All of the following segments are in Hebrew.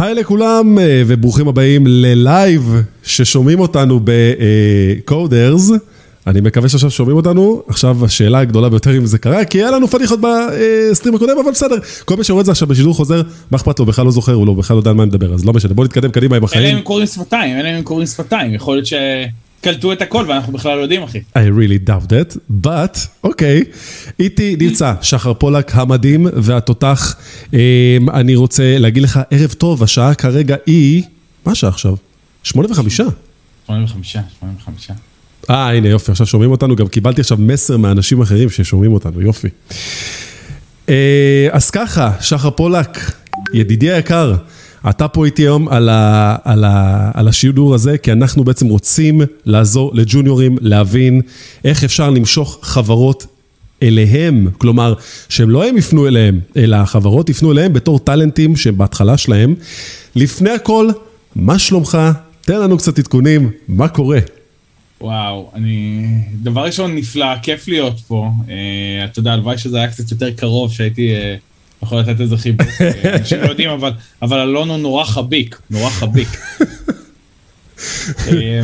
היי לכולם אה, וברוכים הבאים ללייב ששומעים אותנו בקודרס. אני מקווה שעכשיו שומעים אותנו, עכשיו השאלה הגדולה ביותר אם זה קרה, כי היה לנו פדיחות ב stream הקודם, אבל בסדר, כל מי שרואה את זה עכשיו בשידור חוזר, מה אכפת לו, בכלל לא זוכר, הוא לא, בכלל לא יודע על מה אני מדבר, אז לא משנה, בוא נתקדם קדימה עם החיים. אלה הם קוראים שפתיים, אלה הם קוראים שפתיים, יכול להיות שקלטו את הכל ואנחנו בכלל לא יודעים אחי. I really doubt that, but אוקיי, איתי נמצא שחר פולק המדהים והתותח, אמ, אני רוצה להגיד לך ערב טוב, השעה כרגע היא, מה השעה עכשיו? שמונה וחמישה. 85, 85. אה, הנה יופי, עכשיו שומעים אותנו, גם קיבלתי עכשיו מסר מאנשים אחרים ששומעים אותנו, יופי. אה, אז ככה, שחר פולק, ידידי היקר, אתה פה איתי היום על, ה, על, ה, על השידור הזה, כי אנחנו בעצם רוצים לעזור לג'וניורים להבין איך אפשר למשוך חברות אליהם, כלומר, שהם לא הם יפנו אליהם, אלא החברות יפנו אליהם בתור טאלנטים שהם בהתחלה שלהם. לפני הכל, מה שלומך? תן לנו קצת עדכונים, מה קורה? וואו, אני... דבר ראשון, נפלא, כיף להיות פה. אה, אתה יודע, הלוואי שזה היה קצת יותר קרוב, שהייתי אה, יכול לתת איזה חיבוק. אה, אנשים לא יודעים, אבל, אבל אלון הוא נורא חביק, נורא חביק. אה,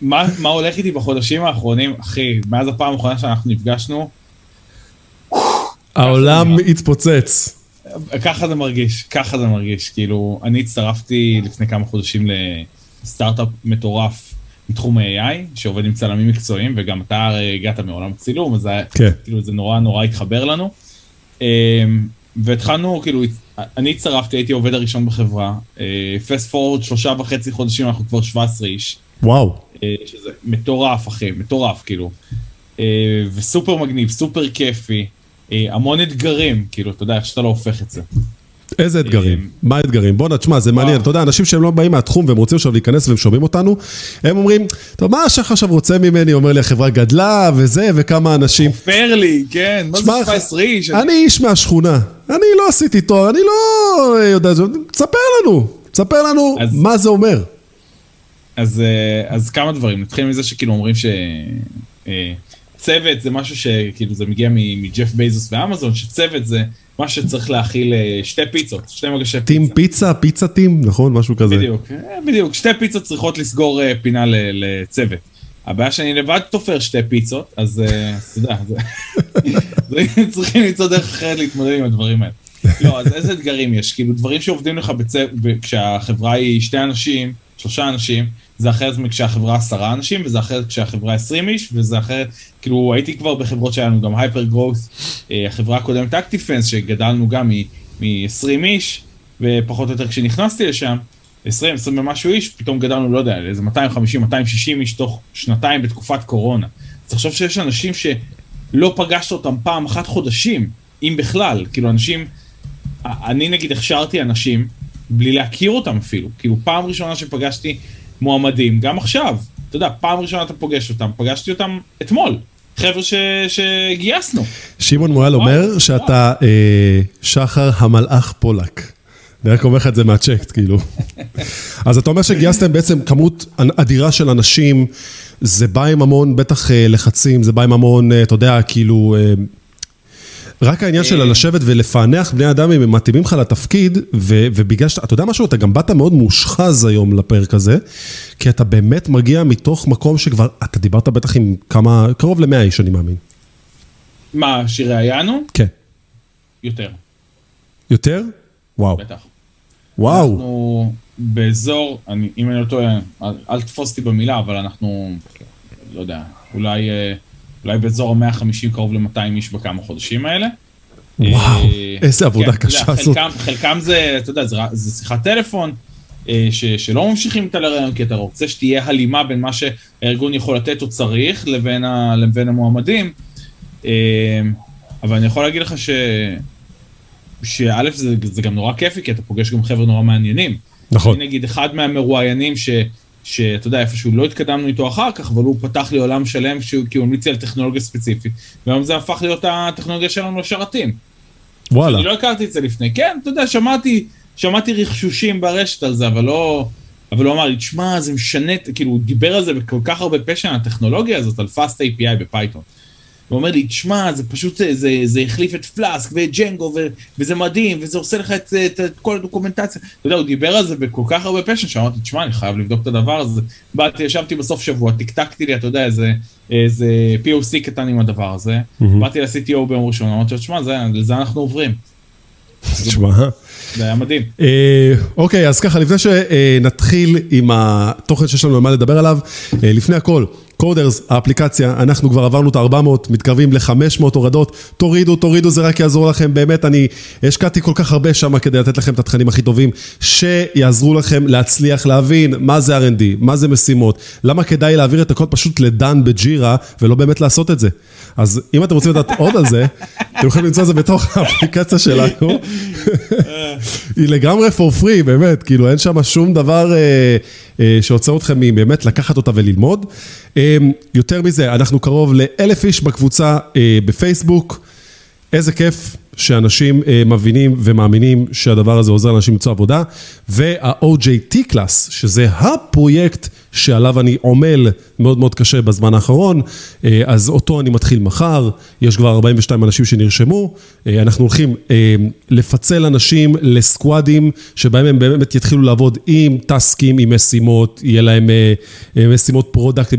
מה, מה הולך איתי בחודשים האחרונים, אחי, מאז הפעם האחרונה שאנחנו נפגשנו, העולם התפוצץ. ככה זה מרגיש, ככה זה מרגיש. כאילו, אני הצטרפתי לפני כמה חודשים לסטארט-אפ מטורף מתחום ה-AI, שעובד עם צלמים מקצועיים, וגם אתה הרי הגעת מעולם הצילום, אז כן. כאילו, זה נורא נורא התחבר לנו. והתחלנו, כאילו, אני הצטרפתי, הייתי העובד הראשון בחברה. פסט פורוד, שלושה וחצי חודשים, אנחנו כבר 17 איש. וואו. אה, שזה מטורף, אחי, מטורף, כאילו. אה, וסופר מגניב, סופר כיפי. אה, המון אתגרים, כאילו, אתה יודע איך שאתה לא הופך את זה. איזה אתגרים? אה, מה האתגרים? בואנה, תשמע, זה מעניין. אתה יודע, אנשים שהם לא באים מהתחום והם רוצים עכשיו להיכנס והם שומעים אותנו, הם אומרים, טוב, מה השחר עכשיו רוצה ממני? אומר לי, החברה גדלה וזה, וכמה אנשים. חופר לי, כן, מה זה שמע, 17 איש? אני איש מהשכונה, אני לא עשיתי תואר, אני לא יודע, תספר לנו, תספר לנו מה זה אומר. אז, אה, כמה דברים, נתחיל מזה שכאילו אומרים שצוות זה משהו שכאילו זה מגיע מג'ף בייזוס ואמזון, שצוות זה מה שצריך להכיל אה, שתי פיצות, שתי מגשי פיצה. טים פיצה, פיצה טים, נכון? משהו כזה. בדיוק, אה, בדיוק, שתי פיצות צריכות לסגור אה, פינה לצוות. הבעיה שאני לבד תופר שתי פיצות, אז אתה יודע, צריכים למצוא דרך אחרת להתמודד עם הדברים האלה. לא, אז איזה אתגרים יש? כאילו דברים שעובדים לך בצוות, כשהחברה היא שתי אנשים, שלושה אנשים, זה אחרת מכשהחברה עשרה אנשים, וזה אחרת כשהחברה עשרים איש, וזה אחרת, כאילו הייתי כבר בחברות שהיה לנו גם הייפר גרוס, החברה הקודמת אקטיפנס, שגדלנו גם מ-20 איש, ופחות או יותר כשנכנסתי לשם, 20, 20 ומשהו איש, פתאום גדלנו, לא יודע, לאיזה 250, 260 איש תוך שנתיים בתקופת קורונה. אז תחשוב שיש אנשים שלא פגשת אותם פעם אחת חודשים, אם בכלל, כאילו אנשים, אני נגיד הכשרתי אנשים בלי להכיר אותם אפילו, כאילו פעם ראשונה שפגשתי מועמדים, גם עכשיו, אתה יודע, פעם ראשונה אתה פוגש אותם, פגשתי אותם אתמול, חבר'ה ש- שגייסנו. שמעון מועל אומר שאתה אה, שחר המלאך פולק. אני רק אומר לך את זה מהצ'קט, כאילו. אז אתה אומר שגייסתם בעצם כמות אדירה של אנשים, זה בא עם המון, בטח אה, לחצים, זה בא עם המון, אה, אתה יודע, כאילו... אה, רק העניין של לשבת ולפענח בני אדם אם הם מתאימים לך לתפקיד, ו- ובגלל שאתה, אתה יודע משהו, אתה גם באת מאוד מושחז היום לפרק הזה, כי אתה באמת מגיע מתוך מקום שכבר, אתה דיברת בטח עם כמה, קרוב למאה איש, אני מאמין. מה, שראיינו? כן. יותר, יותר? וואו. בטח. וואו. אנחנו באזור, אני, אם אני לא טועה, אל, אל תתפוס אותי במילה, אבל אנחנו, לא יודע, אולי, אה, אולי באזור ה-150 קרוב ל-200 איש בכמה חודשים האלה. וואו, אה, איזה עבודה אתה יודע, קשה זאת. חלקם, חלקם זה, אתה יודע, זה, זה שיחת טלפון, אה, ש, שלא ממשיכים איתה לרעיון, כי אתה רוצה שתהיה הלימה בין מה שהארגון יכול לתת או צריך לבין, ה, לבין המועמדים. אה, אבל אני יכול להגיד לך ש... שא' זה, זה גם נורא כיפי, כי אתה פוגש גם חבר'ה נורא מעניינים. נכון. אני נגיד אחד מהמרואיינים ש... שאתה יודע, איפשהו לא התקדמנו איתו אחר כך, אבל הוא פתח לי עולם שלם שהוא, כי הוא המליץ לי על טכנולוגיה ספציפית, והיום זה הפך להיות הטכנולוגיה שלנו לשרתים. וואלה. אני לא הכרתי את זה לפני. כן, אתה יודע, שמעתי, שמעתי רחשושים ברשת על זה, אבל לא... אבל הוא אמר לי, תשמע, זה משנה, כאילו, הוא דיבר על זה בכל כך הרבה passion, הטכנולוגיה הזאת, על Fast API ב Python. הוא אומר לי, תשמע, זה פשוט, זה, זה החליף את פלאסק ואת ג'נגו, ו, וזה מדהים, וזה עושה לך את, את, את כל הדוקומנטציה. אתה יודע, הוא דיבר על זה בכל כך הרבה פשן, שאמרתי, תשמע, אני חייב לבדוק את הדבר הזה. באתי, ישבתי בסוף שבוע, טקטקתי לי, אתה יודע, איזה, איזה POC קטן עם הדבר הזה. Mm-hmm. באתי ל-CTO ביום ראשון, אמרתי לו, תשמע, לזה אנחנו עוברים. תשמע. זה היה מדהים. אה, אוקיי, אז ככה, לפני שנתחיל עם התוכן שיש לנו על מה לדבר עליו, אה, לפני הכל, קודרס, האפליקציה, אנחנו כבר עברנו את ה-400, מתקרבים ל-500 הורדות, תורידו, תורידו, זה רק יעזור לכם, באמת, אני השקעתי כל כך הרבה שם כדי לתת לכם את התכנים הכי טובים, שיעזרו לכם להצליח להבין מה זה R&D, מה זה משימות, למה כדאי להעביר את הכל פשוט לדן בג'ירה, ולא באמת לעשות את זה. אז אם אתם רוצים לדעת עוד על זה, אתם יכולים למצוא את זה בתוך האפליקציה שלנו. היא לגמרי for free, באמת, כאילו אין שם שום דבר אה, שעוצר אתכם מבאמת לקחת אותה וללמוד. אה, יותר מזה, אנחנו קרוב לאלף איש בקבוצה אה, בפייסבוק. איזה כיף שאנשים אה, מבינים ומאמינים שהדבר הזה עוזר לאנשים למצוא עבודה. וה-OJT קלאס, שזה הפרויקט שעליו אני עמל מאוד מאוד קשה בזמן האחרון, אה, אז אותו אני מתחיל מחר, יש כבר 42 אנשים שנרשמו, אה, אנחנו הולכים לפצל אנשים לסקואדים, שבהם הם באמת יתחילו לעבוד עם טסקים, עם משימות, יהיה להם משימות product,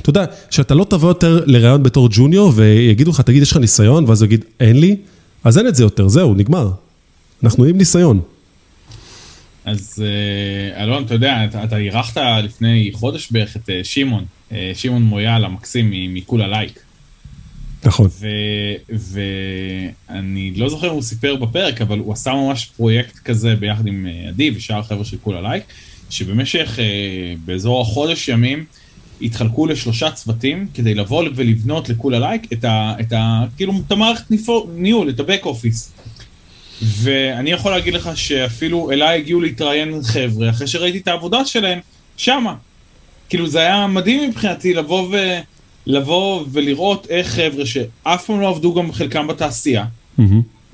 אתה יודע, שאתה לא תבוא יותר לראיון בתור junior ויגידו לך, תגיד, יש לך ניסיון? ואז הוא יגיד, אין לי, אז אין את זה יותר, זהו, נגמר. אנחנו עם ניסיון. אז אה, אלון, אתה יודע, אתה אירחת לפני חודש בערך את אה, שמעון, אה, שמעון מויאל המקסים מכולה לייק. נכון. ואני לא זוכר אם הוא סיפר בפרק, אבל הוא עשה ממש פרויקט כזה ביחד עם עדי ושאר החבר'ה של כולה לייק, שבמשך באזור החודש ימים התחלקו לשלושה צוותים כדי לבוא ולבנות לכולה לייק את ה... את ה כאילו, את המערכת ניהול, את ה-back office. ואני יכול להגיד לך שאפילו אליי הגיעו להתראיין חבר'ה, אחרי שראיתי את העבודה שלהם, שמה. כאילו זה היה מדהים מבחינתי לבוא, ו... לבוא ולראות איך חבר'ה שאף פעם לא עבדו גם חלקם בתעשייה, mm-hmm.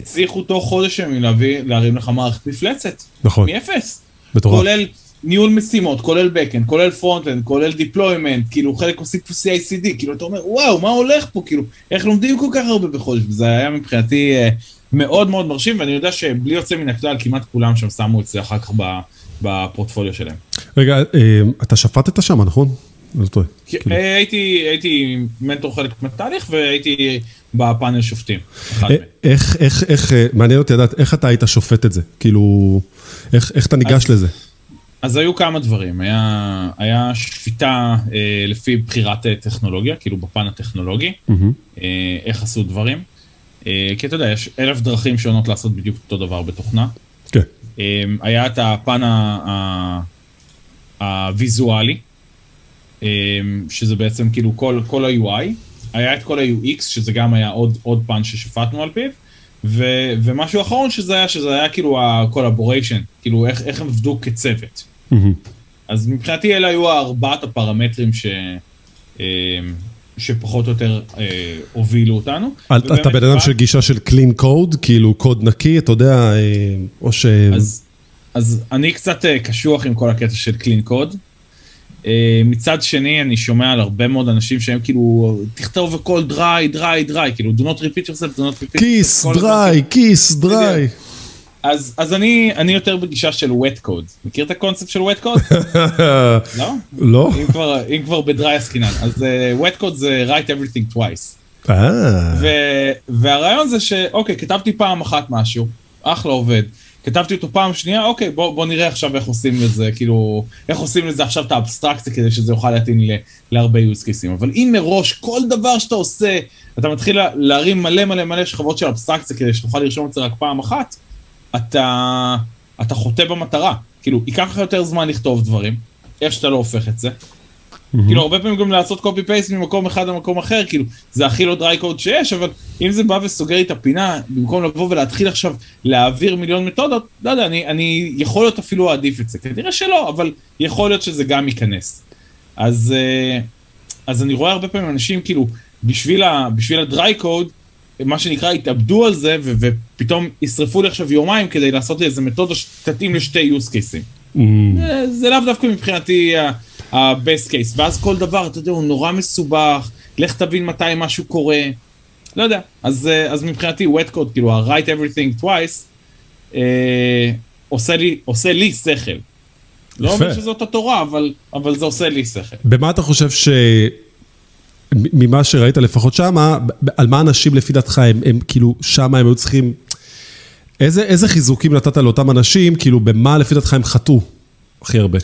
הצליחו תוך חודש ימים להביא, להרים לך מערכת מפלצת. נכון. מאפס. בטוח. כולל ניהול משימות, כולל backend, כולל frontend, כולל deployment, כאילו חלק עושים פה CICD, כאילו אתה אומר וואו מה הולך פה, כאילו איך לומדים כל כך הרבה בחודש, זה היה מבחינתי אה, מאוד מאוד מרשים, ואני יודע שבלי יוצא מן הכלל, כמעט כולם שם שמו את זה אחר כך בפורטפוליו שלהם. רגע, אה, אתה שפטת שם, נכון? לא טועה. אה, הייתי, הייתי מנטור חלק מהתהליך והייתי בפאנל שופטים. איך, איך, איך, מעניין אותי לדעת, איך אתה היית שופט את זה? כאילו, איך, איך אתה ניגש אז, לזה? אז היו כמה דברים, היה, היה שפיטה אה, לפי בחירת טכנולוגיה, כאילו בפן הטכנולוגי, mm-hmm. אה, איך עשו דברים. אה, כי אתה יודע, יש אלף דרכים שונות לעשות בדיוק אותו דבר בתוכנה. כן. אה, היה את הפן הוויזואלי, אה, שזה בעצם כאילו כל, כל ה-UI, היה את כל ה-UX, שזה גם היה עוד, עוד פן ששפטנו על פיו, ו, ומשהו אחרון שזה היה, שזה היה כאילו ה-collaboration, כאילו איך, איך הם עבדו כצוות. Mm-hmm. אז מבחינתי אלה היו ארבעת הפרמטרים ש... שפחות או יותר אה, הובילו אותנו. אתה בן אדם של גישה של clean code, כאילו קוד נקי, אתה יודע, אה, או ש... אז, אז אני קצת אה, קשוח עם כל הקטע של clean code. אה, מצד שני, אני שומע על הרבה מאוד אנשים שהם כאילו, תכתוב הכל dry, dry, dry, כאילו, do not repeat yourself, do not repeat yourself. כיס, dry, כיס, dry. אז, אז אני, אני יותר בגישה של wet code. מכיר את הקונספט של wet code? לא? לא. אם כבר, אם כבר בדרי עסקינן. אז uh, wet code זה write everything twice. אה. והרעיון זה שאוקיי, כתבתי פעם אחת משהו, אחלה עובד. כתבתי אותו פעם שנייה, אוקיי, בוא, בוא נראה עכשיו איך עושים לזה, כאילו, איך עושים לזה עכשיו את האבסטרקציה כדי שזה יוכל להתאים להרבה use cases. אבל אם מראש כל דבר שאתה עושה, אתה מתחיל להרים מלא מלא מלא שכבות של אבסטרקציה כדי שתוכל לרשום את זה רק פעם אחת, אתה, אתה חוטא במטרה. כאילו, ייקח לך יותר זמן לכתוב דברים, איך שאתה לא הופך את זה. Mm-hmm. כאילו, הרבה פעמים גם לעשות קופי פייסט ממקום אחד למקום אחר, כאילו, זה הכי לא דרי קוד שיש, אבל אם זה בא וסוגר לי את הפינה, במקום לבוא ולהתחיל עכשיו להעביר מיליון מתודות, לא יודע, אני, אני יכול להיות אפילו אעדיף את זה. כנראה שלא, אבל יכול להיות שזה גם ייכנס. אז, אה, אז אני רואה הרבה פעמים אנשים, כאילו, בשביל, ה, בשביל הדרי קוד, מה שנקרא, התאבדו על זה, ו- ופתאום ישרפו לי עכשיו יומיים כדי לעשות לי איזה מתודה שתתאים לשתי use cases. Mm. זה, זה לאו דווקא מבחינתי ה-best case, ואז כל דבר, אתה יודע, הוא נורא מסובך, לך תבין מתי משהו קורה, לא יודע. אז, אה, אז מבחינתי wet code, כאילו ה-write everything twice, אה, עושה, לי, עושה לי שכל. לא אומר שזאת התורה, אבל, אבל זה עושה לי שכל. במה אתה חושב ש... ממה שראית לפחות שמה, על מה אנשים לפי דעתך הם, הם כאילו שמה הם היו צריכים... איזה, איזה חיזוקים נתת לאותם אנשים, כאילו במה לפי דעתך הם חטאו הכי הרבה?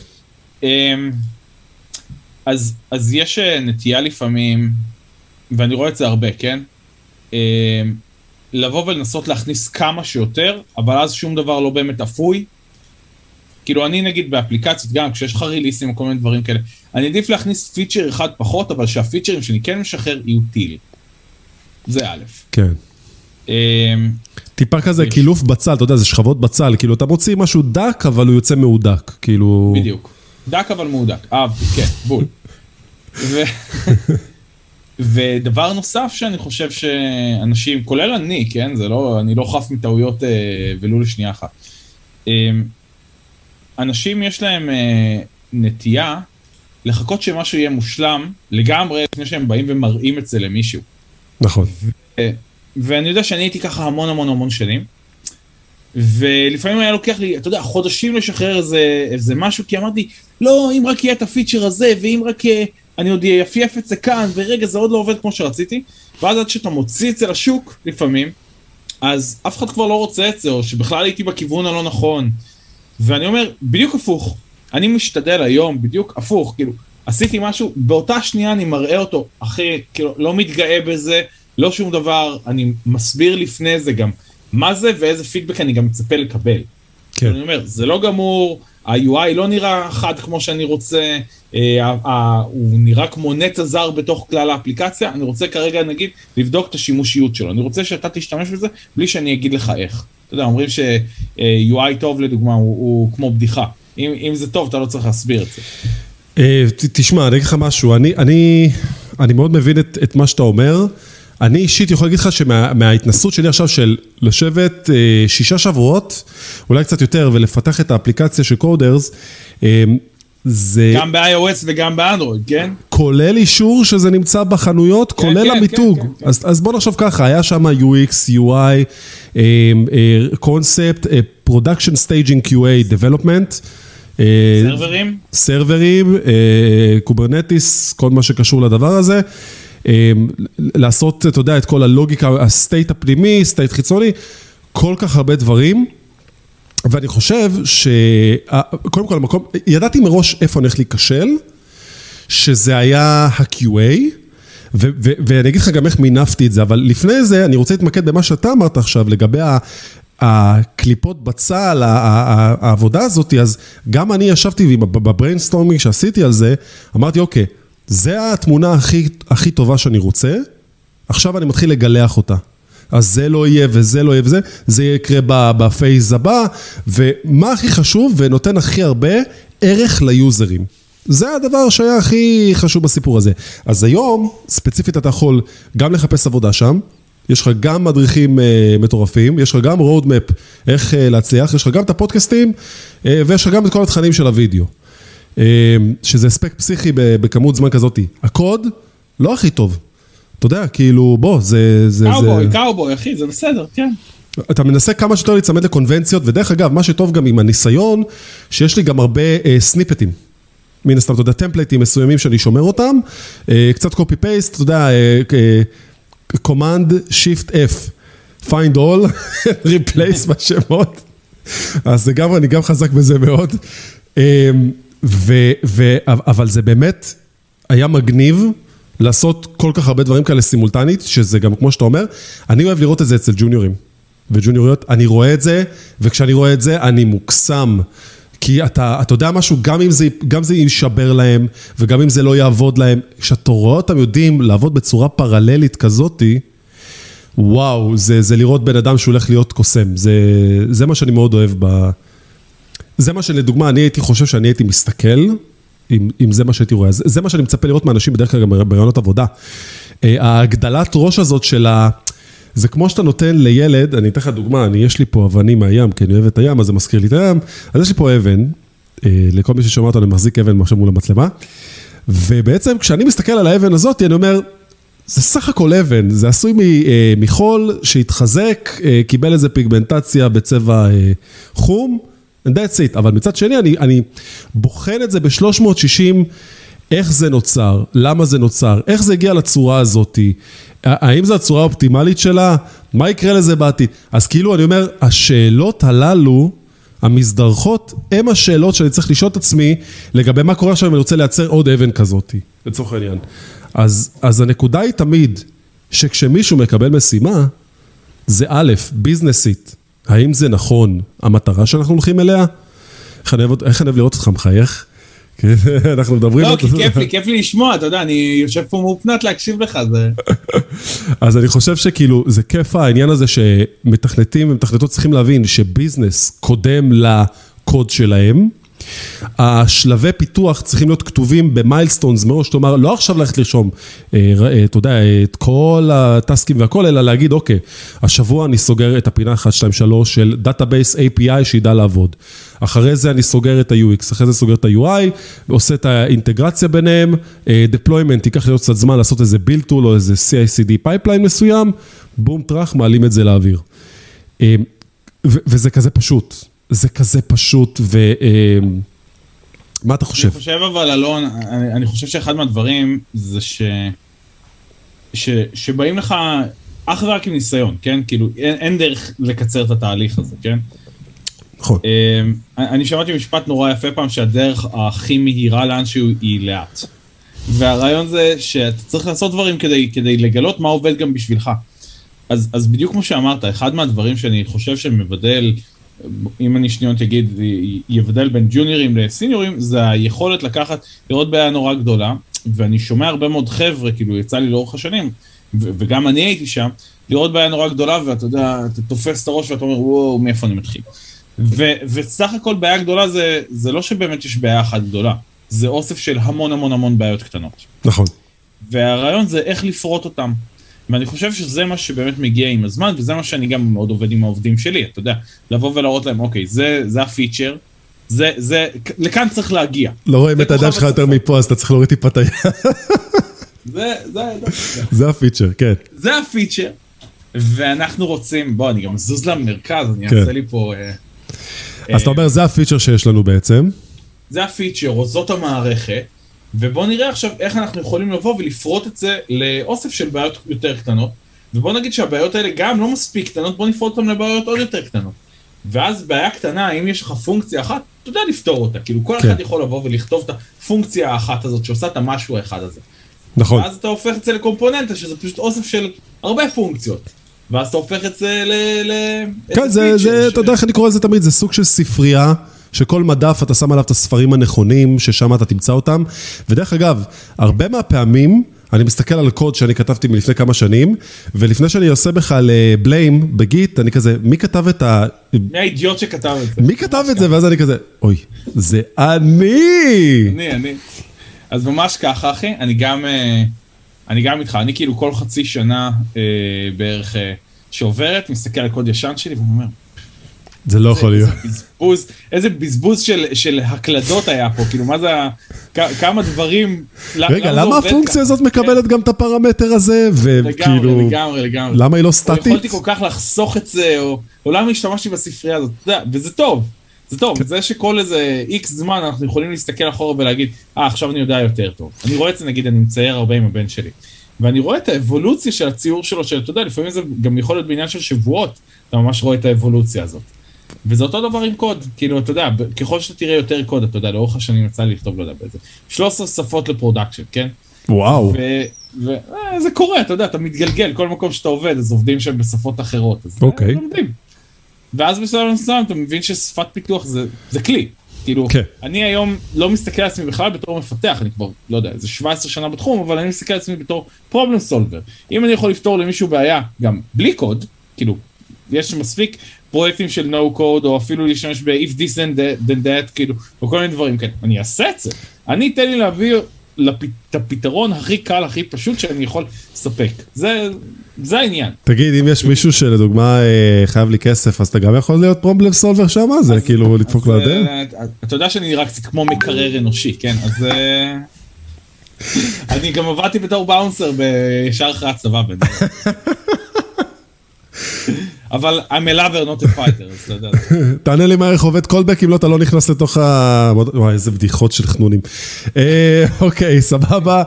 אז, אז יש אה, נטייה לפעמים, ואני רואה את זה הרבה, כן? אמ, לבוא ולנסות להכניס כמה שיותר, אבל אז שום דבר לא באמת אפוי. כאילו אני נגיד באפליקציות גם, כשיש לך ריליסים או כל מיני דברים כאלה, אני עדיף להכניס פיצ'ר אחד פחות, אבל שהפיצ'רים שאני כן משחרר יהיו טיל. זה א'. כן. אמ, טיפה כזה קילוף בצל, אתה יודע, זה שכבות בצל, כאילו אתה מוציא משהו דק, אבל הוא יוצא מהודק, כאילו... בדיוק. דק אבל מהודק, אהבתי, כן, בול. ודבר נוסף שאני חושב שאנשים, כולל אני, כן, זה לא, אני לא חף מטעויות אה, ולו לשנייה אחת. אה, אנשים יש להם אה, נטייה לחכות שמשהו יהיה מושלם לגמרי לפני שהם באים ומראים את זה למישהו. נכון. ו, ואני יודע שאני הייתי ככה המון המון המון שנים, ולפעמים היה לוקח לי, אתה יודע, חודשים לשחרר איזה, איזה משהו, כי אמרתי, לא, אם רק יהיה את הפיצ'ר הזה, ואם רק אה, אני עוד אפייף את זה כאן, ורגע, זה עוד לא עובד כמו שרציתי, ואז עד שאתה מוציא את זה לשוק, לפעמים, אז אף אחד כבר לא רוצה את זה, או שבכלל הייתי בכיוון הלא נכון. ואני אומר, בדיוק הפוך, אני משתדל היום, בדיוק הפוך, כאילו, עשיתי משהו, באותה שנייה אני מראה אותו, אחי, כאילו, לא מתגאה בזה, לא שום דבר, אני מסביר לפני זה גם מה זה ואיזה פידבק אני גם מצפה לקבל. כן. אני אומר, זה לא גמור, ה-UI לא נראה חד כמו שאני רוצה, אה, הוא נראה כמו נטע זר בתוך כלל האפליקציה, אני רוצה כרגע נגיד לבדוק את השימושיות שלו, אני רוצה שאתה תשתמש בזה בלי שאני אגיד לך איך. אתה יודע, אומרים ש-UI טוב לדוגמה הוא, הוא כמו בדיחה, אם, אם זה טוב אתה לא צריך להסביר את זה. אה, תשמע, אני אגיד לך משהו, אני, אני, אני מאוד מבין את, את מה שאתה אומר. אני אישית יכול להגיד לך שמההתנסות שלי עכשיו של לשבת אה, שישה שבועות, אולי קצת יותר, ולפתח את האפליקציה של קודרס, אה, זה... גם ב-iOS וגם באנדרואיד, כן? כולל אישור שזה נמצא בחנויות, כן, כולל כן, המיתוג. כן, כן, אז, כן. אז בוא נחשוב ככה, היה שם UX, UI, קונספט, Production Staging QA Development. סרברים? סרברים, Kubernetes, כל מה שקשור לדבר הזה. אמ, לעשות, אתה יודע, את כל הלוגיקה, ה state הפנימי, state חיצוני, כל כך הרבה דברים. ואני חושב שקודם כל המקום, ידעתי מראש איפה אני הולך להיכשל, שזה היה ה-QA, ו- ו- ואני אגיד לך גם איך מינפתי את זה, אבל לפני זה אני רוצה להתמקד במה שאתה אמרת עכשיו לגבי ה... הקליפות בצל, העבודה הזאת, אז גם אני ישבתי ב brainstorming שעשיתי על זה, אמרתי, אוקיי, זה התמונה הכי, הכי טובה שאני רוצה, עכשיו אני מתחיל לגלח אותה. אז זה לא יהיה וזה לא יהיה וזה, זה יקרה בפייז הבא, ומה הכי חשוב ונותן הכי הרבה ערך ליוזרים. זה הדבר שהיה הכי חשוב בסיפור הזה. אז היום, ספציפית אתה יכול גם לחפש עבודה שם, יש לך גם מדריכים uh, מטורפים, יש לך גם roadmap איך uh, להצליח, יש לך גם את הפודקאסטים, uh, ויש לך גם את כל התכנים של הוידאו. אמ, שזה הספק פסיכי בכמות זמן כזאתי. הקוד לא הכי טוב. אתה יודע, כאילו, בוא, זה... זה קאובוי, קאובוי, אחי, זה בסדר, כן. אתה מנסה כמה שיותר להיצמד לקונבנציות, ודרך אגב, מה שטוב גם עם הניסיון, שיש לי גם הרבה אה, סניפטים. מן הסתם, אתה יודע, טמפלייטים מסוימים שאני שומר אותם, אה, קצת copy paste, אתה יודע, command, shift F, find all, replace בשמות. אז זה גם, אני גם חזק בזה מאוד. ו, ו, אבל זה באמת היה מגניב לעשות כל כך הרבה דברים כאלה סימולטנית, שזה גם כמו שאתה אומר, אני אוהב לראות את זה אצל ג'וניורים. וג'וניוריות, אני רואה את זה, וכשאני רואה את זה, אני מוקסם. כי אתה, אתה יודע משהו, גם אם זה, גם זה יישבר להם, וגם אם זה לא יעבוד להם, כשאתה רואה אותם יודעים לעבוד בצורה פרללית כזאתי, וואו, זה, זה לראות בן אדם שהולך להיות קוסם. זה, זה מה שאני מאוד אוהב ב... זה מה שלדוגמה, אני הייתי חושב שאני הייתי מסתכל, אם, אם זה מה שהייתי רואה. זה, זה מה שאני מצפה לראות מאנשים בדרך כלל גם ברעיונות עבודה. אה, ההגדלת ראש הזאת של ה... זה כמו שאתה נותן לילד, אני אתן לך דוגמה, אני, יש לי פה אבנים מהים, כי אני אוהב את הים, אז זה מזכיר לי את הים, אז יש לי פה אבן, אה, לכל מי ששומע אותו, אני מחזיק אבן עכשיו מול המצלמה, ובעצם כשאני מסתכל על האבן הזאת, אני אומר, זה סך הכל אבן, זה עשוי מחול שהתחזק, קיבל איזה פיגמנטציה בצבע חום, and that's it. אבל מצד שני, אני, אני בוחן את זה ב-360, איך זה נוצר, למה זה נוצר, איך זה הגיע לצורה הזאתי, האם זו הצורה האופטימלית שלה, מה יקרה לזה בעתיד. אז כאילו, אני אומר, השאלות הללו, המזדרכות, הם השאלות שאני צריך לשאול את עצמי לגבי מה קורה עכשיו אם אני רוצה לייצר עוד אבן כזאתי, לצורך העניין. אז, אז הנקודה היא תמיד, שכשמישהו מקבל משימה, זה א', ביזנסית. האם זה נכון המטרה שאנחנו הולכים אליה? איך אני אוהב לראות אותך מחייך? כן, אנחנו מדברים... לא, כי כיף לי, כיף לי לשמוע, אתה יודע, אני יושב פה מאופנת להקשיב לך, זה... אז אני חושב שכאילו, זה כיף העניין הזה שמתכנתים ומתכנתות צריכים להבין שביזנס קודם לקוד שלהם. השלבי פיתוח צריכים להיות כתובים ב milestones מראש, כלומר, לא עכשיו ללכת לרשום, אה, אה, אתה יודע, את כל הטסקים והכל, אלא להגיד, אוקיי, השבוע אני סוגר את הפינה 1, 2, 3 של database API שידע לעבוד. אחרי זה אני סוגר את ה-UX, אחרי זה סוגר את ה-UI, עושה את האינטגרציה ביניהם, אה, deployment, ייקח לי עוד קצת זמן לעשות איזה build tool או איזה CI/CD pipeline מסוים, בום טראח, מעלים את זה לאוויר. וזה כזה פשוט. זה כזה פשוט, ומה אתה חושב? אני חושב אבל, אלון, אני, אני חושב שאחד מהדברים זה ש... ש... שבאים לך אך ורק עם ניסיון, כן? כאילו, אין, אין דרך לקצר את התהליך הזה, כן? נכון. אמ, אני שמעתי משפט נורא יפה פעם, שהדרך הכי מהירה לאנשהו היא לאט. והרעיון זה שאתה צריך לעשות דברים כדי, כדי לגלות מה עובד גם בשבילך. אז, אז בדיוק כמו שאמרת, אחד מהדברים שאני חושב שמבדל אם אני שניות אגיד, יבדל בין ג'וניורים לסיניורים, זה היכולת לקחת, לראות בעיה נורא גדולה, ואני שומע הרבה מאוד חבר'ה, כאילו יצא לי לאורך השנים, וגם אני הייתי שם, לראות בעיה נורא גדולה, ואתה יודע, אתה תופס את הראש ואתה אומר, וואו, מאיפה אני מתחיל? וסך הכל בעיה גדולה זה, זה לא שבאמת יש בעיה אחת גדולה, זה אוסף של המון המון המון בעיות קטנות. נכון. והרעיון זה איך לפרוט אותם. ואני חושב שזה מה שבאמת מגיע עם הזמן, וזה מה שאני גם מאוד עובד עם העובדים שלי, אתה יודע, לבוא ולהראות להם, אוקיי, זה, זה הפיצ'ר, זה, זה, לכאן צריך להגיע. לא רואים את הידיים שלך יותר מפה, אז אתה צריך להוריד טיפה את היד. זה, זה, הפיצ'ר, כן. זה הפיצ'ר, ואנחנו רוצים, בוא, אני גם אזוז למרכז, אני כן. אעשה לי פה... אה, אז אתה אומר, זה הפיצ'ר שיש לנו בעצם. זה הפיצ'ר, או זאת המערכת. ובואו נראה עכשיו איך אנחנו יכולים לבוא ולפרוט את זה לאוסף של בעיות יותר קטנות. ובואו נגיד שהבעיות האלה גם לא מספיק קטנות, בואו נפרוט אותן לבעיות עוד יותר קטנות. ואז בעיה קטנה, אם יש לך פונקציה אחת, אתה יודע לפתור אותה. כאילו כל כן. אחד יכול לבוא ולכתוב את הפונקציה האחת הזאת שעושה את המשהו האחד הזה. נכון. ואז אתה הופך את זה לקומפוננטה, שזה פשוט אוסף של הרבה פונקציות. ואז אתה הופך את זה ל... כן, זה, זה, אתה יודע איך אני קורא לזה תמיד, זה סוג של ספרייה. שכל מדף אתה שם עליו את הספרים הנכונים, ששם אתה תמצא אותם. ודרך אגב, הרבה מהפעמים... אני מסתכל על קוד שאני כתבתי מלפני כמה שנים, ולפני שאני עושה בכלל בליים בגיט, אני כזה, מי כתב את ה... מי האידיוט שכתב את זה? מי כתב את זה? ואז אני כזה, אוי, זה אני! אני, אני. אז ממש ככה, אחי, אני גם, אה, אני גם איתך, אני כאילו כל חצי שנה אה, בערך אה, שעוברת, מסתכל על קוד ישן שלי ואני אומר, זה לא יכול להיות. בזבוז, איזה בזבוז של, של הקלדות היה פה, כאילו מה זה, כמה דברים... רגע, למה הפונקציה הזאת מקבלת גם את הפרמטר הזה, וכאילו... לגמרי, לגמרי, לגמרי. למה היא לא סטטית? יכולתי כל כך לחסוך את זה, או, למה השתמשתי בספרייה הזאת, וזה טוב. זה טוב, כן. זה שכל איזה איקס זמן אנחנו יכולים להסתכל אחורה ולהגיד, אה, עכשיו אני יודע יותר טוב. אני רואה את זה, נגיד, אני מצייר הרבה עם הבן שלי. ואני רואה את האבולוציה של הציור שלו, שאתה יודע, לפעמים זה גם יכול להיות בעניין של שבועות, אתה ממש רואה את האבולוציה הזאת. וזה אותו דבר עם קוד, כאילו, אתה יודע, ככל שאתה תראה יותר קוד, אתה יודע, לאורך השנים יצא לי לכתוב, לא יודע, באיזה 13 שפות ל production, כן? וואו. וזה אה, קורה, אתה יודע, אתה מתגלגל, כל מקום שאתה עובד, אז עובדים שם בשפות אחרות. אז אוקיי. לומדים. ואז בשלב מסוים אתה מבין ששפת פיתוח זה, זה כלי. כאילו, okay. אני היום לא מסתכל על עצמי בכלל בתור מפתח, אני כבר, לא יודע, איזה 17 שנה בתחום, אבל אני מסתכל על עצמי בתור problem solver. אם אני יכול לפתור למישהו בעיה, גם בלי קוד, כאילו, יש מספיק פרויקטים של no code, או אפילו להשתמש ב-if this and that, then that, כאילו, או כל מיני דברים כאלה. אני אעשה את זה. אני אתן לי לפ... את הפתרון הכי קל, הכי פשוט שאני יכול לספק. זה, זה העניין. תגיד, אם יש מישהו שלדוגמה אה, חייב לי כסף, אז אתה גם יכול להיות פרובלם סולבר שם? זה כאילו לדפוק לידיהם? אתה יודע שאני נראה קצת כמו מקרר אנושי, כן? אז... אה, אני גם עבדתי בתור באונסר בישר אחרי הצבא. אבל I'm a lover not a fighter, אז אתה יודע. תענה לי מה איך עובד קולבק, אם לא, אתה לא נכנס לתוך ה... וואי, איזה בדיחות של חנונים. אה, אוקיי, סבבה.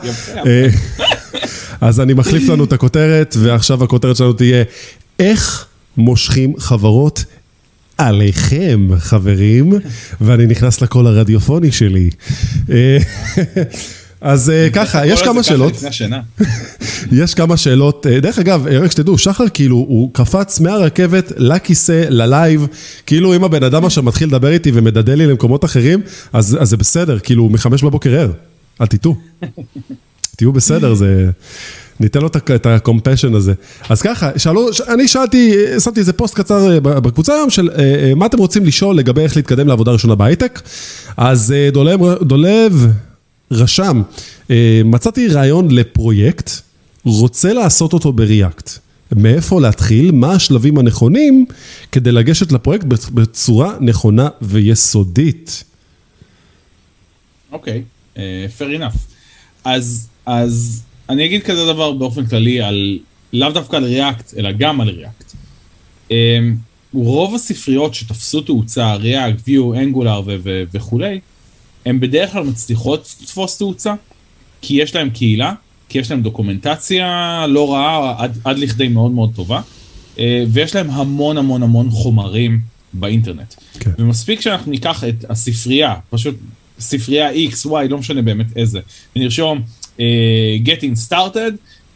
אה, אז אני מחליף לנו את הכותרת, ועכשיו הכותרת שלנו תהיה, איך מושכים חברות עליכם, חברים, ואני נכנס לקול הרדיופוני שלי. אז אה, ככה, יש כמה שאלות. יש כמה שאלות, אה, דרך אגב, רק שתדעו, שחר כאילו, הוא קפץ מהרכבת לכיסא, ללייב, כאילו אם הבן אדם עכשיו מתחיל לדבר איתי ומדדה לי למקומות אחרים, אז, אז זה בסדר, כאילו, מחמש בבוקר ער, אל תטעו. תהיו בסדר, זה... ניתן לו את ה-compassion הזה. אז ככה, שאלו, אני שאלתי, אה, שמתי איזה פוסט קצר בקבוצה היום של מה אתם רוצים לשאול לגבי איך להתקדם לעבודה ראשונה בהייטק. אז דולב, דולב רשם, אה, מצאתי רעיון לפרויקט, רוצה לעשות אותו בריאקט. מאיפה להתחיל, מה השלבים הנכונים כדי לגשת לפרויקט בצורה נכונה ויסודית. אוקיי, אה, fair enough. אז, אז אני אגיד כזה דבר באופן כללי על, לאו דווקא על ריאקט, אלא גם על ריאקט. אה, רוב הספריות שתפסו תאוצה, ריאקט, ויו, אנגולר וכולי, הן בדרך כלל מצליחות לתפוס תאוצה, כי יש להם קהילה, כי יש להם דוקומנטציה לא רעה, עד, עד לכדי מאוד מאוד טובה, אה, ויש להם המון המון המון חומרים באינטרנט. כן. ומספיק שאנחנו ניקח את הספרייה, פשוט ספרייה X, Y, לא משנה באמת איזה, ונרשום uh, Getting Started,